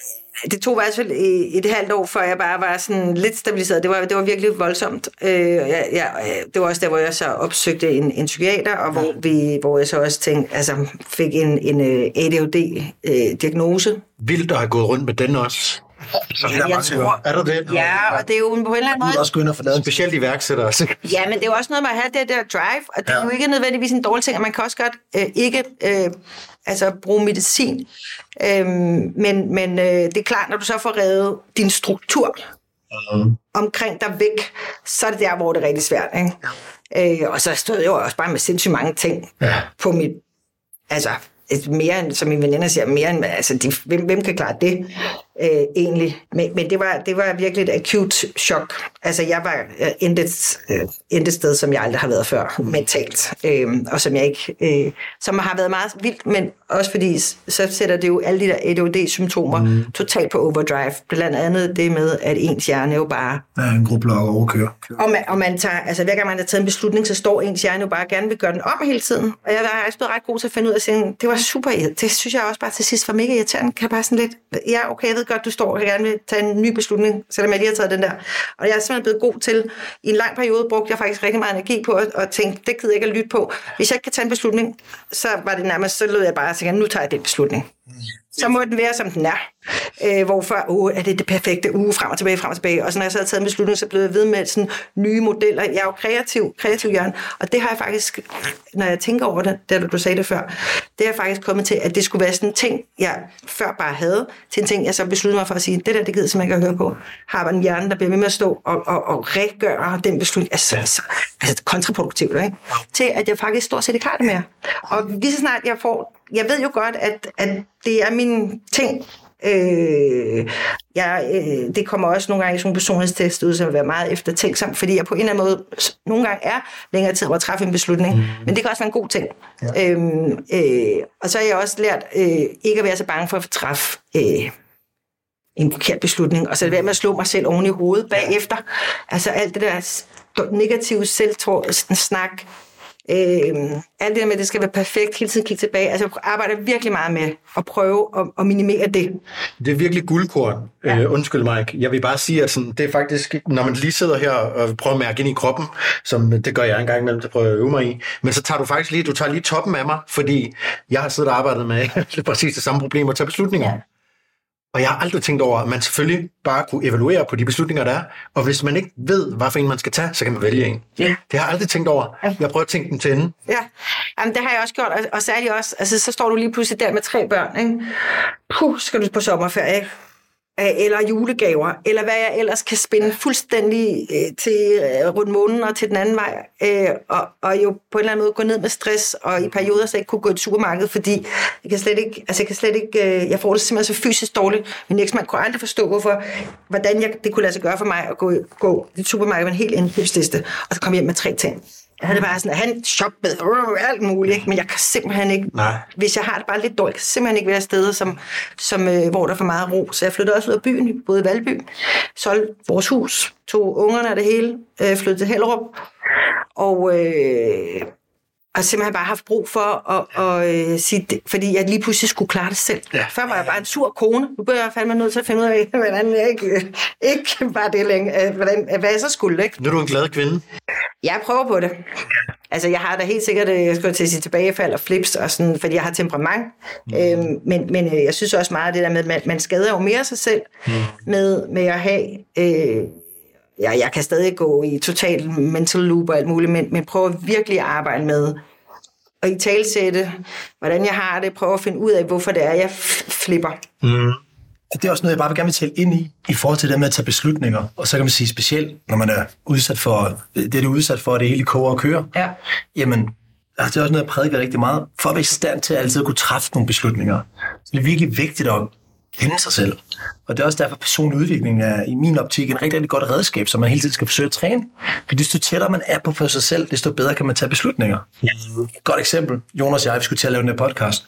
Det tog i hvert fald et halvt år, før jeg bare var sådan lidt stabiliseret. Det var, det var virkelig voldsomt. Øh, jeg, jeg, øh, det var også der, hvor jeg så opsøgte en, en psykiater, og hvor, vi, hvor jeg så også tænkte, altså fik en, en øh, ADHD-diagnose. Øh, Vildt at have gået rundt med den også. Så ja, jeg tror, er der det? Ja, og det er jo på en eller anden måde... Du også gå ind og få lavet specielt iværksætter også. Ja, men det er jo også noget med at have det der drive, og det ja. er jo ikke nødvendigvis en dårlig ting, og man kan også godt øh, ikke øh, altså, bruge medicin. Øh, men men øh, det er klart, når du så får reddet din struktur mm. omkring dig væk, så er det der, hvor det er rigtig svært. Ikke? Øh, og så stod jeg jo også bare med sindssygt mange ting ja. på mit... Altså, mere end, som min veninde siger, mere end, altså, de, hvem, hvem kan klare det øh, egentlig? Men, men det, var, det var virkelig et akut chok. Altså, jeg var øh, intet, øh, intet sted, som jeg aldrig har været før, mentalt. Øh, og som jeg ikke, øh, som har været meget vildt, men også fordi, så sætter det jo alle de der ADHD-symptomer mm. totalt på overdrive. Blandt andet det med, at ens hjerne jo bare... Ja, en gruppe og overkører. Og man, og man tager, altså hver gang man har taget en beslutning, så står ens hjerne jo bare gerne vil gøre den om hele tiden. Og jeg har også blevet ret god til at finde ud af at det var super, det synes jeg også bare til sidst var mega irriterende. Kan bare sådan lidt, ja okay, jeg ved godt, du står og gerne vil tage en ny beslutning, selvom jeg lige har taget den der. Og jeg er simpelthen blevet god til, i en lang periode brugte jeg faktisk rigtig meget energi på at, at tænke, det gider jeg ikke at lytte på. Hvis jeg ikke kan tage en beslutning, så var det nærmest, så lød jeg bare og tænkte, nu tager jeg den beslutning. Mm. Så må den være, som den er. Øh, hvorfor, uh, er det det perfekte, uge uh, frem og tilbage, frem og tilbage. Og så når jeg så havde taget en beslutning, så blev jeg ved med sådan nye modeller. Jeg er jo kreativ, kreativ hjørne, og det har jeg faktisk, når jeg tænker over det, da du sagde det før, det er jeg faktisk kommet til, at det skulle være sådan en ting, jeg før bare havde, til en ting, jeg så besluttede mig for at sige, det der, det gider simpelthen ikke at høre på. Har man en hjerne, der bliver ved med at stå og, og, og regøre den beslutning, altså, altså, altså kontraproduktivt, ikke? til at jeg faktisk stort set ikke har det mere. Og lige så snart jeg får jeg ved jo godt, at, at det er min ting. Øh, jeg, øh, det kommer også nogle gange i sådan en personlighedstest ud, som vil være meget eftertænksom, fordi jeg på en eller anden måde nogle gange er længere tid at træffe en beslutning. Mm. Men det kan også være en god ting. Ja. Øhm, øh, og så har jeg også lært øh, ikke at være så bange for at træffe øh, en forkert beslutning, og så være med at slå mig selv oven i hovedet bagefter. Altså alt det der negative selvsnak, Øh, alt det der med, at det skal være perfekt, hele tiden kigge tilbage. Altså, jeg arbejder virkelig meget med at prøve at, at minimere det. Det er virkelig guldkorn. Ja. Øh, undskyld, Mike. Jeg vil bare sige, at sådan, det er faktisk, når man lige sidder her og prøver at mærke ind i kroppen, som det gør jeg en gang imellem, det prøver jeg at øve mig i, men så tager du faktisk lige, du tager lige toppen af mig, fordi jeg har siddet og arbejdet med <laughs> præcis det samme problem at tage beslutninger. Ja. Og jeg har aldrig tænkt over, at man selvfølgelig bare kunne evaluere på de beslutninger, der er. Og hvis man ikke ved, hvad for en man skal tage, så kan man vælge en. Ja. Det har jeg aldrig tænkt over. Jeg prøver at tænke den til ende. Ja, Jamen, det har jeg også gjort. Og, og særligt også, altså, så står du lige pludselig der med tre børn. Ikke? Puh, skal du på sommerferie. Ikke? Eller julegaver, eller hvad jeg ellers kan spænde fuldstændig øh, til øh, rundt månen og til den anden vej, øh, og, og jo på en eller anden måde gå ned med stress, og i perioder så ikke kunne gå i et supermarked, fordi jeg kan slet ikke, altså jeg kan slet ikke, øh, jeg får det simpelthen så fysisk dårligt. Min eksmand kunne aldrig forstå, hvorfor, hvordan jeg, det kunne lade sig gøre for mig at gå, gå i et supermarked med en helt indkøbsliste, og så komme hjem med tre ting. Jeg havde det bare sådan, at han shoppede øh, alt muligt, ikke? men jeg kan simpelthen ikke, Nej. hvis jeg har det bare lidt dårligt, jeg kan simpelthen ikke være steder, som, som, øh, hvor der er for meget ro. Så jeg flyttede også ud af byen, både i Valby, solgte vores hus, tog ungerne af det hele, øh, flyttede til Hellerup, og, øh, og simpelthen bare haft brug for at, at, øh, sige det, fordi jeg lige pludselig skulle klare det selv. Ja. Før var jeg bare en sur kone. Nu bliver jeg fandme nødt til at finde ud af, hvordan jeg ikke, ikke bare det længe, hvordan, hvad jeg så skulle. Ikke? Nu er du en glad kvinde. Jeg prøver på det. Altså, jeg har da helt sikkert, øh, jeg skulle til at sige tilbagefald og flips, og sådan, fordi jeg har temperament. Mm. Øhm, men, men øh, jeg synes også meget det der med, at man, man skader jo mere sig selv mm. med, med at have... Øh, ja, jeg kan stadig gå i total mental loop og alt muligt, men, men prøver virkelig at arbejde med og i talsætte, hvordan jeg har det, prøve at finde ud af, hvorfor det er, jeg flipper. Mm. Det er også noget, jeg bare vil gerne vil tale ind i, i forhold til det med at tage beslutninger. Og så kan man sige specielt, når man er udsat for, det er det udsat for, at det hele koger og kører. Ja. Jamen, det er også noget, jeg prædiker rigtig meget. For at være i stand til at altid kunne træffe nogle beslutninger. Så det er virkelig vigtigt at kende sig selv. Og det er også derfor, at personlig udvikling er i min optik en rigtig, rigtig godt redskab, som man hele tiden skal forsøge at træne. For desto tættere man er på for sig selv, desto bedre kan man tage beslutninger. Ja. Et godt eksempel. Jonas og jeg, vi skulle til at lave den her podcast.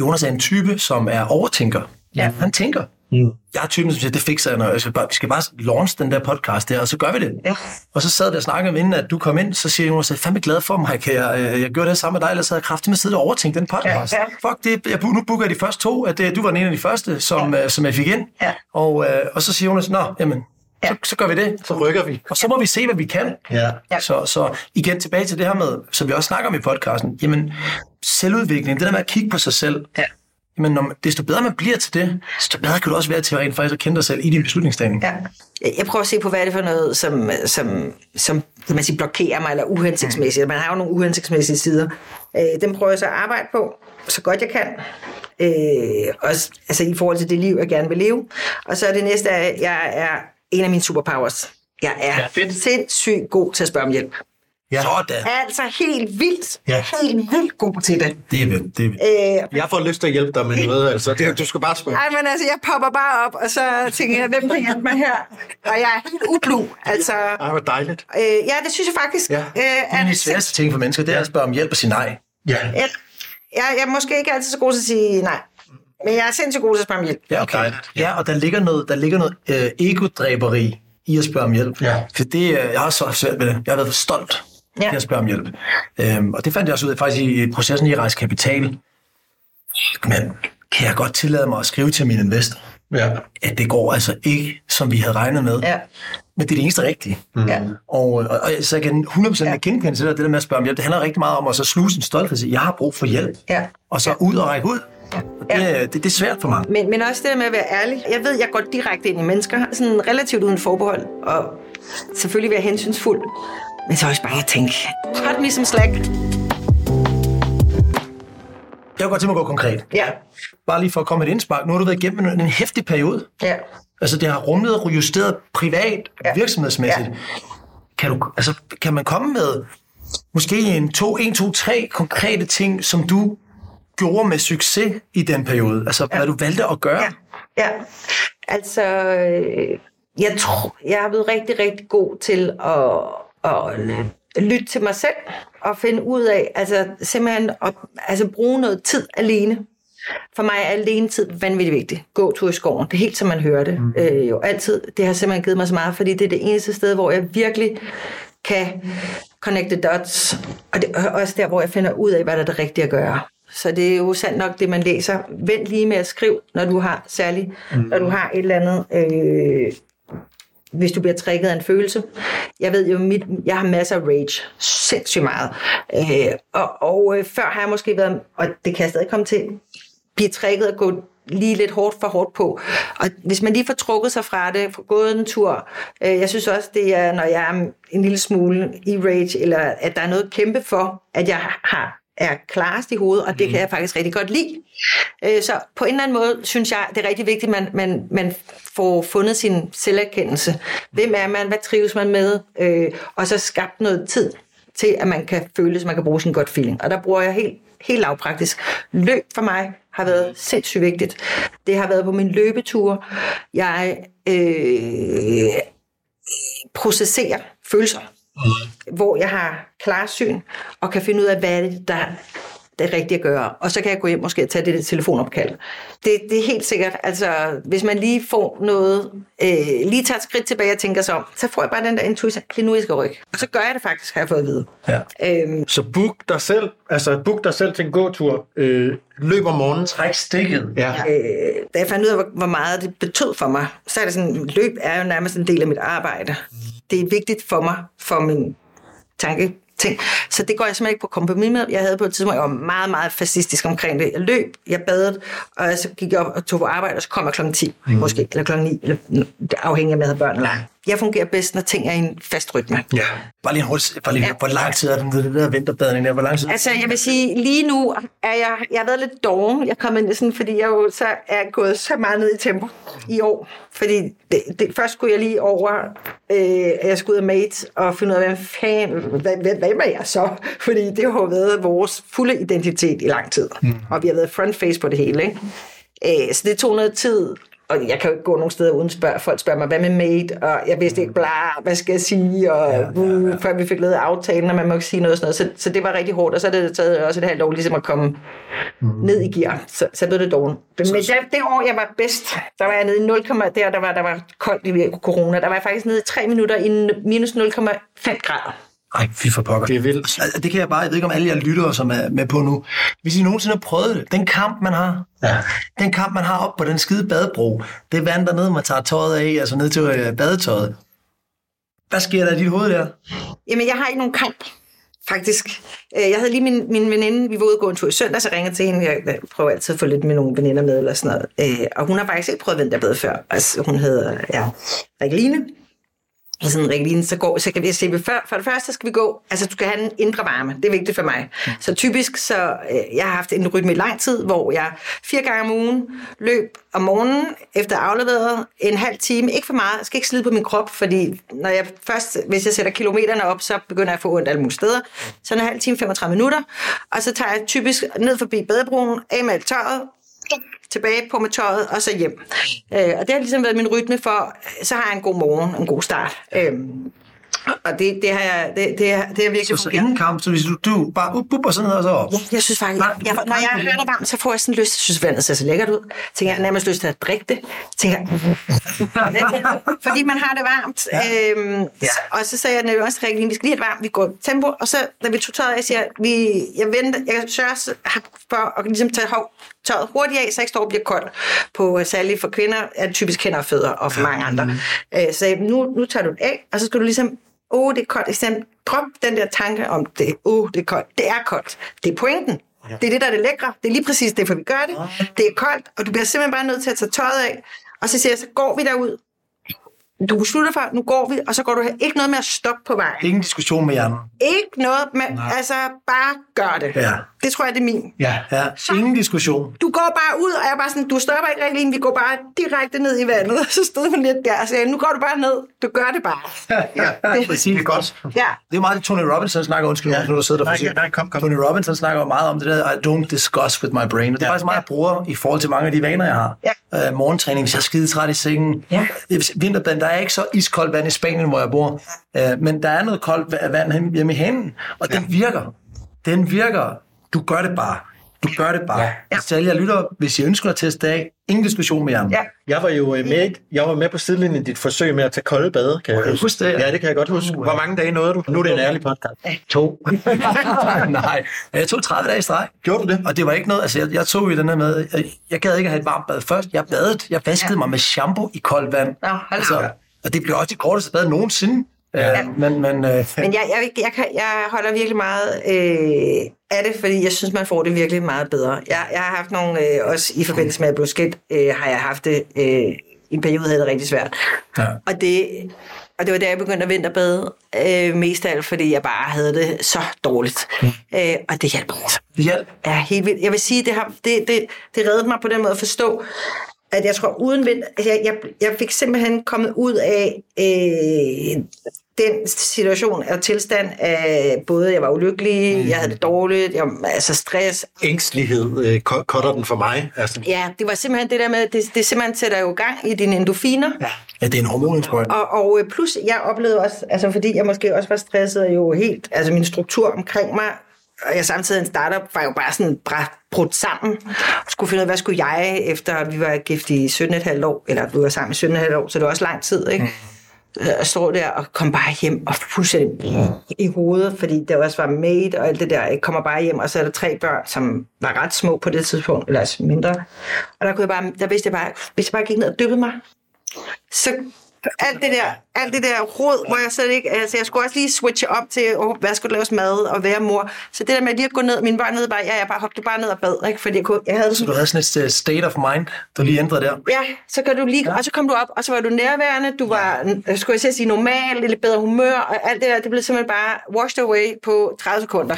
Jonas er en type, som er overtænker. Ja. Han tænker. Mm. Jeg er typen, som siger, det fikser jeg, når jeg skal bare, vi skal bare launch den der podcast der, og så gør vi det. Ja. Og så sad der og snakkede inden, at du kom ind, så siger Jonas, jeg er fandme glad for mig, kan jeg, øh, jeg gjorde det sammen med dig, ellers havde jeg kraftigt med at sidde og overtænke den podcast. Ja, ja. Fuck det, jeg, nu booker jeg de første to, at det, du var den ene af de første, som, ja. uh, som jeg fik ind. Ja. Og, uh, og så siger Jonas, nå, jamen, Ja. Så, så gør vi det. Så rykker vi. Og så må vi se, hvad vi kan. Ja. Så, så igen tilbage til det her med, som vi også snakker om i podcasten, jamen selvudvikling, det der med at kigge på sig selv, ja men når, desto bedre man bliver til det, desto bedre kan du også være til at rent faktisk at kende dig selv i din beslutningstagning. Ja. Jeg prøver at se på, hvad er det for noget, som, som, som kan man sige, blokerer mig, eller uhensigtsmæssigt. Man har jo nogle uhensigtsmæssige sider. Øh, dem prøver jeg så at arbejde på, så godt jeg kan. Øh, også, altså i forhold til det liv, jeg gerne vil leve. Og så er det næste, at jeg er en af mine superpowers. Jeg er ja, sindssygt god til at spørge om hjælp. Ja. Sådan. Altså helt vildt, ja. helt vildt god til det. Det er vildt. Det er vildt. Øh, jeg får lyst til at hjælpe dig med noget, altså. Det, du skal bare spørge. Nej, men altså, jeg popper bare op, og så tænker jeg, hvem kan hjælpe mig her? Og jeg er helt ublu, altså. Ej, hvor dejligt. Øh, ja, det synes jeg faktisk. Ja. Øh, det er de sværeste ting for mennesker, det er at spørge om hjælp og sige nej. Ja. Jeg, jeg, jeg er måske ikke altid så god til at sige nej. Men jeg er sindssygt god til at spørge om hjælp. Ja, okay. Ja, og der ligger noget, der ligger noget øh, egodræberi i at spørge om hjælp. Ja. For det, øh, jeg har så svært ved det. Jeg har været for stolt ja. til at spørge om hjælp. Øhm, og det fandt jeg også ud af faktisk i processen i Rejse Kapital. Men kan jeg godt tillade mig at skrive til min investor, ja. at det går altså ikke, som vi havde regnet med. Ja. Men det er det eneste rigtige. Mm. Ja. Og, og, og, så jeg kan 100% ja. genkende til det, det der med at spørge om hjælp. Det handler rigtig meget om at så sluse en stolthed og sige, jeg har brug for hjælp. Ja. Og så ud og række ud. Ja. Det, det, det er svært for mig. Men, men også det der med at være ærlig. Jeg ved, jeg går direkte ind i mennesker, sådan relativt uden forbehold, og selvfølgelig være hensynsfuld. Men så også bare at tænke, cut me some slack. Jeg kan godt tænke mig at gå konkret. Ja. Bare lige for at komme et indspark. Nu har du været igennem en, en hæftig periode. Ja. Altså, det har rumlet og justeret privat, ja. virksomhedsmæssigt. Ja. Kan, du, altså, kan man komme med måske en, to, en, to, tre konkrete ting, som du gjorde med succes i den periode? Altså, ja. hvad du valgte at gøre? Ja, ja. altså, øh, jeg tror, jeg har været rigtig, rigtig god til at at lytte til mig selv og finde ud af, altså simpelthen at altså, bruge noget tid alene. For mig er alene tid vanvittigt vigtigt. Gå tur i skoven. Det er helt som man hører det. Mm. Øh, jo altid. Det har simpelthen givet mig så meget, fordi det er det eneste sted, hvor jeg virkelig kan connect the dots, og det er også der, hvor jeg finder ud af, hvad der er det rigtige at gøre. Så det er jo sandt nok det, man læser. Vent lige med at skrive, når du har særligt, mm. når du har et eller andet, øh, hvis du bliver trækket af en følelse. Jeg ved jo, mit, jeg har masser af rage, sindssygt meget. Øh, og og øh, før har jeg måske været, og det kan jeg stadig komme til, blive trækket og gå lige lidt hårdt for hårdt på. Og hvis man lige får trukket sig fra det, får gået en tur, øh, jeg synes også, det er, når jeg er en lille smule i rage, eller at der er noget kæmpe for, at jeg har er klarest i hovedet, og det mm. kan jeg faktisk rigtig godt lide. Øh, så på en eller anden måde synes jeg, det er rigtig vigtigt, at man, man, man får fundet sin selverkendelse. Hvem er man? Hvad trives man med? Øh, og så skabt noget tid til, at man kan føle, at man kan bruge sin godt feeling. Og der bruger jeg helt, helt lavpraktisk. Løb for mig har været sindssygt vigtigt. Det har været på min løbetur. Jeg øh, processerer følelser mm. hvor jeg har klarsyn og kan finde ud af, hvad er det, der det er rigtigt at gøre. Og så kan jeg gå hjem måske og tage det telefonopkald. Det, det er helt sikkert. Altså, hvis man lige får noget, øh, lige tager et skridt tilbage og tænker sig om, så får jeg bare den der intuition, nu skal ryg. Og så gør jeg det faktisk, har jeg fået at vide. Ja. Øhm, så book dig selv, altså book dig selv til en gåtur, øh, løb om morgenen. Træk stikket. Ja. Øh, da jeg fandt ud af, hvor, hvor meget det betød for mig, så er det sådan, løb er jo nærmest en del af mit arbejde. Det er vigtigt for mig, for min tanke, ting. Så det går jeg simpelthen ikke på kompromis med. Jeg havde på et tidspunkt, jeg var meget, meget fascistisk omkring det. Jeg løb, jeg badede, og så gik jeg op og tog på arbejde, og så kom jeg klokken 10, mm. måske, eller klokken 9, eller afhængig af, om jeg havde børn eller Jeg fungerer bedst, når ting er i en fast rytme. Ja. Bare lige hurtigt, bare lige, ja. hvor lang tid er den, det der vinterbadning der? Hvor lang tid? Altså, jeg vil sige, lige nu er jeg, jeg har været lidt doven. Jeg kom ind sådan, fordi jeg jo så er gået så meget ned i tempo i år. Fordi det, det, først skulle jeg lige over, øh, jeg skulle ud af mate og finde ud af, hvad fanden, hvad, hvad, hvad er jeg så? <laughs> Fordi det har jo været vores fulde identitet i lang tid. Mm. Og vi har været front face på det hele, ikke? Øh, så det tog noget tid og jeg kan jo ikke gå nogen steder uden spørg, folk spørger mig, hvad med mate, og jeg vidste ikke, bla, hvad skal jeg sige, og ja, ja, ja. Uh, før vi fik lavet aftalen, og man må ikke sige noget og sådan noget. Så, så det var rigtig hårdt, og så er det taget også et halvt år ligesom at komme mm. ned i gear. Så, så blev det dårligt. Men så, det, det år, jeg var bedst, der var jeg nede i 0, der, der var, der var koldt i corona, der var jeg faktisk nede i 3 minutter i minus 0,5 grader. Ej, fy for pokker. Det er vildt. Altså, det kan jeg bare, jeg ved ikke om alle jer lyttere, som er med på nu. Hvis I nogensinde har prøvet det, den kamp, man har, ja. den kamp, man har op på den skide badebro, det vand dernede, man tager tøjet af, altså ned til øh, badetøjet. Hvad sker der i dit hoved der? Jamen, jeg har ikke nogen kamp faktisk. Øh, jeg havde lige min, min veninde, vi var ude og gå en tur i søndag, så ringede til hende. Jeg prøver altid at få lidt med nogle veninder med, eller sådan noget. Øh, og hun har faktisk ikke prøvet vinterbad før. Altså, hun hedder ja, Rikke i sådan en rigtig så, går, så kan vi se, for, for det første skal vi gå, altså du skal have en indre varme, det er vigtigt for mig. Mm. Så typisk, så øh, jeg har haft en rytme i lang tid, hvor jeg fire gange om ugen løb om morgenen, efter afleveret en halv time, ikke for meget, jeg skal ikke slide på min krop, fordi når jeg først, hvis jeg sætter kilometerne op, så begynder jeg at få ondt alle mulige steder. Så en halv time, 35 minutter, og så tager jeg typisk ned forbi badebroen, af med tøjet, tilbage på med tøjet og så hjem. Øh, og det har ligesom været min rytme for, så har jeg en god morgen, en god start. Øh, og det, det, har jeg, det, det, er, det er virkelig Så, så ingen kamp, så hvis du, du bare up, up, og sådan noget, og så op? Ja, jeg synes faktisk, jeg, når jeg hører det varmt, så får jeg sådan lyst, jeg synes vandet ser så lækkert ud. Tænker jeg nærmest lyst til at drikke det. Tænker <laughs> fordi man har det varmt. Ja. Øhm, ja. Og så sagde jeg, når vi også vi skal lige have det varmt, vi går tempo, og så, da vi tog tøjet af, siger vi, jeg venter, jeg sørger for at ligesom tage hov, tøjet hurtigt af, så ikke står og bliver kold. På særligt for kvinder er det typisk hænder og fødder, og for mange andre. Øh, så nu, nu tager du det af, og så skal du ligesom oh, det er koldt. Stedet drop den der tanke om, det, oh, det er koldt. Det er koldt. Det er pointen. Ja. Det er det, der er det lækre. Det er lige præcis det, for vi gør det. Det er koldt, og du bliver simpelthen bare nødt til at tage tøjet af. Og så siger jeg, så går vi derud, du beslutter for, nu går vi, og så går du her. Ikke noget med at stoppe på vejen. Ingen diskussion med hjernen. Ikke noget med, Nej. altså bare gør det. Ja. Det tror jeg, det er min. Ja, ja. Ingen diskussion. Du går bare ud, og jeg er bare sådan, du stopper ikke rigtig, vi går bare direkte ned i vandet. <laughs> Så stod man lidt der og sagde, nu går du bare ned. Du gør det bare. <laughs> Ja, ja, det, præcis. Det er godt. Ja. Det er meget det, Tony Robinson snakker, undskyld, ja. nu du sidder der. Nej, nej, kom, kom. Tony Robinson snakker meget om det der, I don't discuss with my brain. Og det er ja. faktisk meget, jeg bruger i forhold til mange af de vaner, jeg har. Ja. Uh, morgentræning, hvis jeg er skide træt i sengen. Ja. Vinterband, der er ikke så iskoldt vand i Spanien, hvor jeg bor. Uh, men der er noget koldt vand hjemme i hænden, og ja. den virker. Den virker. Du gør det bare. Du gør det bare. Ja. Så alle jer lytter, hvis I ønsker at teste af, ingen diskussion med jer. Ja. Jeg var jo øh, med, jeg var med på sidelinjen i dit forsøg med at tage kolde bade. Kan jeg du huske det? Ja, det kan jeg godt huske. Hvor mange dage nåede du? Nu er det en ærlig podcast. To. <laughs> Nej, jeg tog 30 dage i streg. Gjorde du det? Og det var ikke noget, altså jeg, jeg tog jo den her med, jeg, jeg gad ikke at have et varmt bad først. Jeg badede, jeg vaskede ja. mig med shampoo i koldt vand. Hold altså, og det blev også det korteste bad nogensinde. Ja. Uh, men, men, uh, Men jeg, jeg, jeg, kan, jeg holder virkelig meget øh, af det, fordi jeg synes, man får det virkelig meget bedre. Jeg, jeg har haft nogle, øh, også i forbindelse med at blive skilt, øh, har jeg haft det, øh, i en periode havde det rigtig svært. Ja. Og, det, og det var der, jeg begyndte at vinterbade, øh, mest af alt, fordi jeg bare havde det så dårligt. Mm. Øh, og det hjalp altså. det hjalp. Ja, helt vildt. Jeg vil sige, det, har, det, det, det reddede mig på den måde at forstå, at jeg tror, uden vind, altså jeg, jeg, jeg fik simpelthen kommet ud af øh, den situation og tilstand af både, jeg var ulykkelig, mm. jeg havde det dårligt, jeg, altså stress. Ængstelighed øh, cutter den for mig. Altså, Ja, det var simpelthen det der med, det, det simpelthen sætter jo gang i dine endorfiner. Ja. Ja, det er en hormonindsprøjt. Og, og øh, plus, jeg oplevede også, altså fordi jeg måske også var stresset, jo helt, altså min struktur omkring mig, og jeg samtidig en startup, var jo bare sådan brudt sammen. Og skulle finde ud af, hvad skulle jeg, efter vi var gift i 17,5 år, eller vi var sammen i 17,5 år, så det var også lang tid, ikke? Øh, og står der og kom bare hjem og fuldstændig i hovedet, fordi der også var maid og alt det der. Jeg kommer bare hjem, og så er der tre børn, som var ret små på det tidspunkt, eller altså mindre. Og der, kunne jeg bare, der vidste jeg bare, hvis jeg bare gik ned og dyppede mig, så alt det der, alt det der råd, hvor jeg slet ikke, altså jeg skulle også lige switche op til, oh, hvad skulle laves mad og være mor. Så det der med lige at gå ned, mine børn ned bare, ja, jeg bare hoppede bare ned og bad, ikke? fordi jeg, kunne, jeg havde Så du havde sådan et uh, state of mind, der lige ændrede der. Ja, så kan du lige, ja. og så kom du op, og så var du nærværende, du var, skulle jeg sige, normal, lidt bedre humør, og alt det der, det blev simpelthen bare washed away på 30 sekunder.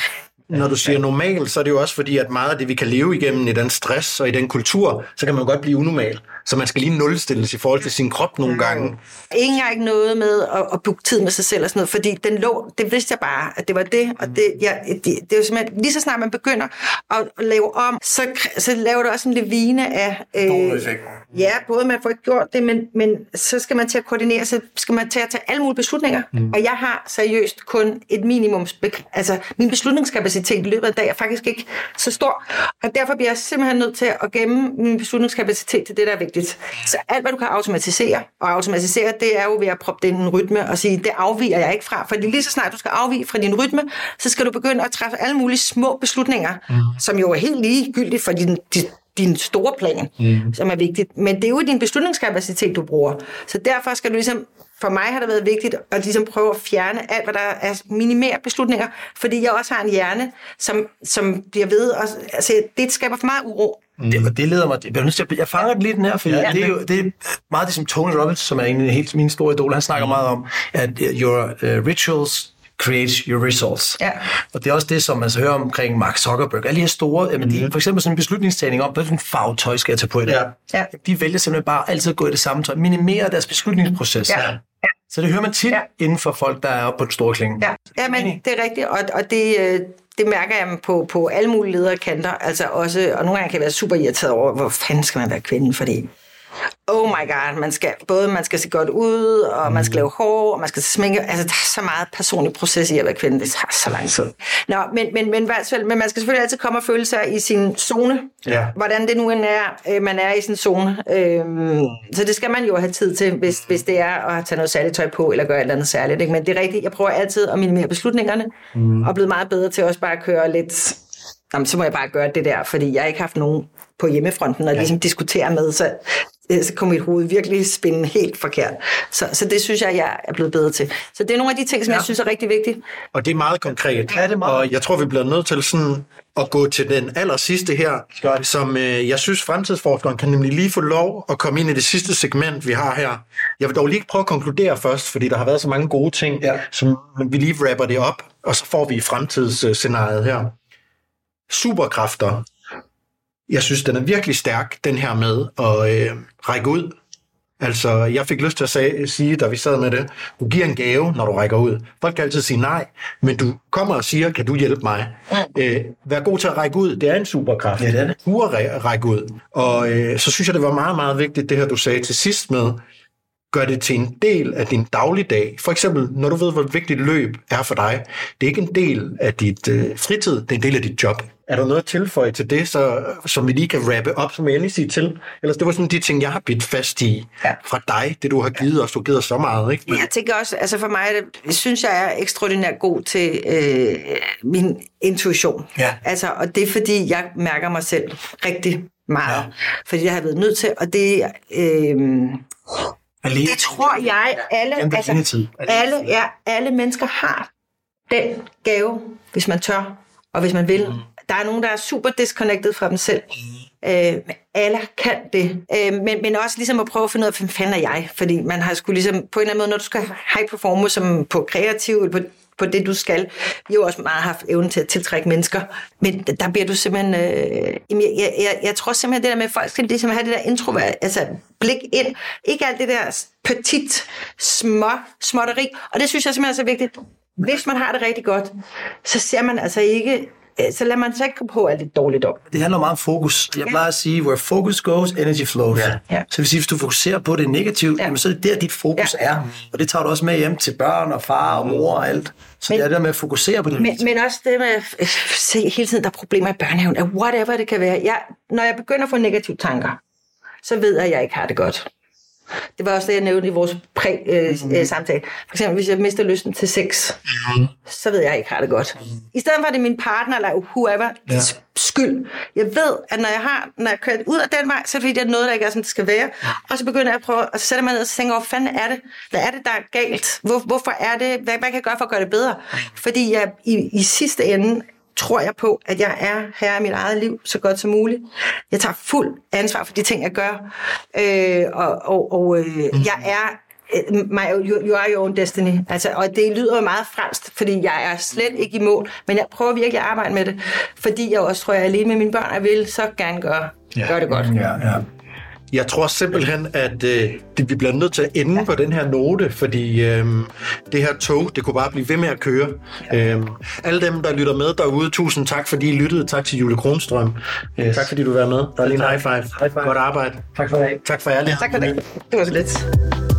Når du siger normal, så er det jo også fordi, at meget af det, vi kan leve igennem i den stress og i den kultur, så kan man godt blive unormal. Så man skal lige nulstilles i forhold til sin krop nogle gange. Ingen har ikke noget med at, at booke tid med sig selv og sådan noget, fordi den lå, det vidste jeg bare, at det var det, og det, ja, det, det er jo simpelthen, lige så snart man begynder at lave om, så, så laver det også en levine af... Øh, ja, både man får ikke gjort det, men, men så skal man til at koordinere, så skal man til at tage alle mulige beslutninger, mm. og jeg har seriøst kun et minimum, altså min beslutningskapacitet i løbet af dagen er faktisk ikke så stor, og derfor bliver jeg simpelthen nødt til at gemme min beslutningskapacitet til det, der er vigtigt. Så alt, hvad du kan automatisere, og automatisere, det er jo ved at proppe det i en rytme og sige, det afviger jeg ikke fra. Fordi lige så snart du skal afvige fra din rytme, så skal du begynde at træffe alle mulige små beslutninger, mm. som jo er helt ligegyldige for din, din, din store plan, mm. som er vigtigt. Men det er jo din beslutningskapacitet, du bruger. Så derfor skal du ligesom for mig har det været vigtigt at ligesom prøve at fjerne alt, hvad der er minimere beslutninger, fordi jeg også har en hjerne, som, som bliver ved, og altså, det skaber for meget uro. Mm. Det, det leder mig, jeg, jeg fanger den lidt den her, for ja, det, er jo, det er meget det, som Tony Robbins, som er en af helt min store idol, han snakker mm. meget om, at your uh, rituals create your results. Ja. Og det er også det, som man så hører omkring Mark Zuckerberg. Alle de her store, mm. de, for eksempel sådan en beslutningstagning om, hvilken farve tøj skal jeg tage på i dag. Ja. Ja. De vælger simpelthen bare altid at gå i det samme tøj, minimere deres beslutningsproces. Ja. Så det hører man tit ja. inden for folk, der er oppe på den store klinge. Ja, ja men det er rigtigt, og, og det, det mærker jeg på, på alle mulige ledere kanter, altså også, og nogle gange kan jeg være super irriteret over, hvor fanden skal man være kvinde, fordi oh my god, man skal, både man skal se godt ud, og man skal lave hår, og man skal sminke, altså der er så meget personlig proces i at være kvinde, det tager så lang tid. Nå, men, men, men, men, man skal selvfølgelig altid komme og føle sig i sin zone, Ja. hvordan det nu end er, øh, man er i sin zone. Øhm, så det skal man jo have tid til, hvis, hvis det er at tage noget særligt tøj på, eller gøre et eller andet særligt. Ikke? Men det er rigtigt, jeg prøver altid at minimere beslutningerne, mm. og er blevet meget bedre til også bare at køre lidt, jamen, så må jeg bare gøre det der, fordi jeg har ikke haft nogen på hjemmefronten, og ligesom diskutere med, så, så kommer mit hoved virkelig spænde helt forkert. Så, så det synes jeg, jeg er blevet bedre til. Så det er nogle af de ting, som ja. jeg synes er rigtig vigtige. Og det er meget konkret. Ja, det er meget. Og jeg tror, vi bliver nødt til sådan at gå til den aller sidste her, som øh, jeg synes, fremtidsforskeren kan nemlig lige få lov at komme ind i det sidste segment, vi har her. Jeg vil dog lige prøve at konkludere først, fordi der har været så mange gode ting, Ja. som vi lige wrapper det op, og så får vi fremtidsscenariet her. Superkræfter. Jeg synes, den er virkelig stærk, den her med at øh, række ud. Altså, jeg fik lyst til at sige, sige, da vi sad med det, du giver en gave, når du rækker ud. Folk kan altid sige nej, men du kommer og siger, kan du hjælpe mig? Mm. Øh, vær god til at række ud, det er en superkraft. Ja, det er det. Du at ræ- række ud. Og øh, så synes jeg, det var meget, meget vigtigt, det her, du sagde til sidst med, gør det til en del af din dagligdag. For eksempel, når du ved, hvor vigtigt løb er for dig. Det er ikke en del af dit øh, fritid, det er en del af dit job. Er der noget at tilføje til det, så, som vi lige kan rappe op, som jeg endelig sige til? Ellers det var sådan de ting, jeg har bidt fast i ja. fra dig, det du har givet os. Du har givet os så meget, ikke? Men... Jeg tænker også, altså for mig, det, synes jeg er ekstraordinært god til øh, min intuition. Ja. Altså, og det er fordi, jeg mærker mig selv rigtig meget. Ja. Fordi jeg har været nødt til, og det... Øh, Alene. det tror jeg, alle, altså, alenetid. alle, ja, alle mennesker har den gave, hvis man tør, og hvis man vil. Mm. Der er nogen, der er super disconnected fra dem selv. Mm. Øh, men alle kan det. Øh, men, men også ligesom at prøve at finde ud af, hvem fanden er jeg? Fordi man har skulle ligesom, på en eller anden måde, når du skal high performe som på kreativ, eller på på det, du skal. Vi har jo også meget haft evnen til at tiltrække mennesker, men der bliver du simpelthen... Øh, jeg, jeg, jeg, jeg tror simpelthen, det der med, at folk skal ligesom have det der introvert, altså blik ind. Ikke alt det der petit, små, småtteri. Og det synes jeg simpelthen er så vigtigt. Hvis man har det rigtig godt, så ser man altså ikke så lader man sig ikke komme på alt det dårligt op. Det handler meget om fokus. Jeg plejer at sige, where focus goes, energy flows. Ja. Ja. Så hvis du fokuserer på det negativt, Ja. jamen, så er det der, dit fokus Ja. er. Og det tager du også med hjem til børn og far og mor og alt. Så Men- det er det der med at fokusere på det. Men, men også det med at øh, se hele tiden, der er problemer i børnehaven, at whatever det kan være. Jeg, når jeg begynder at få negative tanker, så ved jeg, at jeg ikke har det godt. Det var også det, jeg nævnte i vores præ-samtale. For eksempel, hvis jeg mister lysten til sex, så ved jeg, at jeg ikke har det godt. I stedet for, at det er min partner eller whoever ja. skyld. Jeg ved, at når jeg har, når jeg kører ud af den vej, så er det fordi, det er noget, der ikke er, som det skal være. Og så begynder jeg at prøve, og så sætter man ned og tænker, hvor fanden er det? Hvad er det, der er galt? Hvor, hvorfor er det? Hvad, hvad kan jeg gøre for at gøre det bedre? Fordi jeg i, i sidste ende tror jeg på, at jeg er herre i mit eget liv så godt som muligt. Jeg tager fuld ansvar for de ting, jeg gør. Øh, og og, og øh, jeg er øh, my, you, you are your own destiny. Altså, og det lyder jo meget fransk, fordi jeg er slet ikke i mål, men jeg prøver virkelig at arbejde med det, fordi jeg også tror, jeg er alene med mine børn, og vil så gerne gøre, ja. gøre det godt. Ja, ja. Jeg tror simpelthen, at øh, det, vi bliver nødt til at ende ja. på den her note, fordi øh, det her tog, det kunne bare blive ved med at køre. Ja. Øh, alle dem, der lytter med derude, tusind tak, fordi I lyttede. Tak til Julie Kronstrøm. Yes. Tak, fordi du var med. Der er lige en high five. High five. Godt arbejde. Tak for det. Tak for ærlighed. Tak for det. Det var så lidt.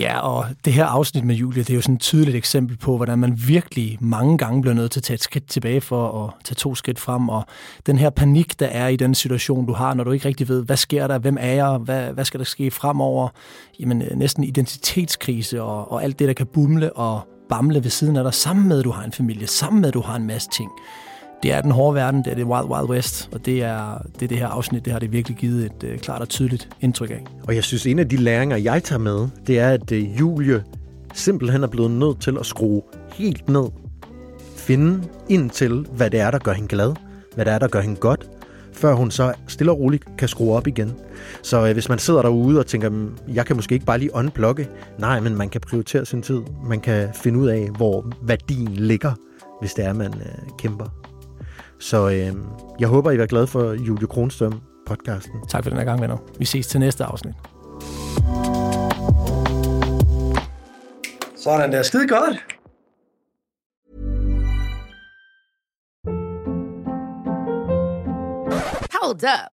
Ja, og det her afsnit med Julie, det er jo sådan et tydeligt eksempel på, hvordan man virkelig mange gange bliver nødt til at tage et skridt tilbage for at tage to skridt frem. Og den her panik, der er i den situation, du har, når du ikke rigtig ved, hvad sker der, hvem er jeg, hvad, hvad skal der ske fremover, jamen øh, næsten identitetskrise og, og alt det, der kan bumle og bamle ved siden af dig, sammen med, at du har en familie, sammen med, at du har en masse ting. Det er den hårde verden, det er det Wild Wild West, og det er det, er det her afsnit, det har det virkelig givet et øh, klart og tydeligt indtryk af. Og jeg synes, en af de læringer, jeg tager med, det er, at øh, Julie simpelthen er blevet nødt til at skrue helt ned. Finde ind til, hvad det er, der gør hende glad. Hvad det er, der gør hende godt. Før hun så stille og roligt kan skrue op igen. Så øh, hvis man sidder derude og tænker, mm, jeg kan måske ikke bare lige unblocke, Nej, men man kan prioritere sin tid. Man kan finde ud af, hvor værdien ligger, hvis det er, man øh, kæmper. Så øh, jeg håber, I var glade for Julie Kronstrøm podcasten. Tak for den her gang, venner. Vi ses til næste afsnit. Sådan der. Skide godt. Hold up.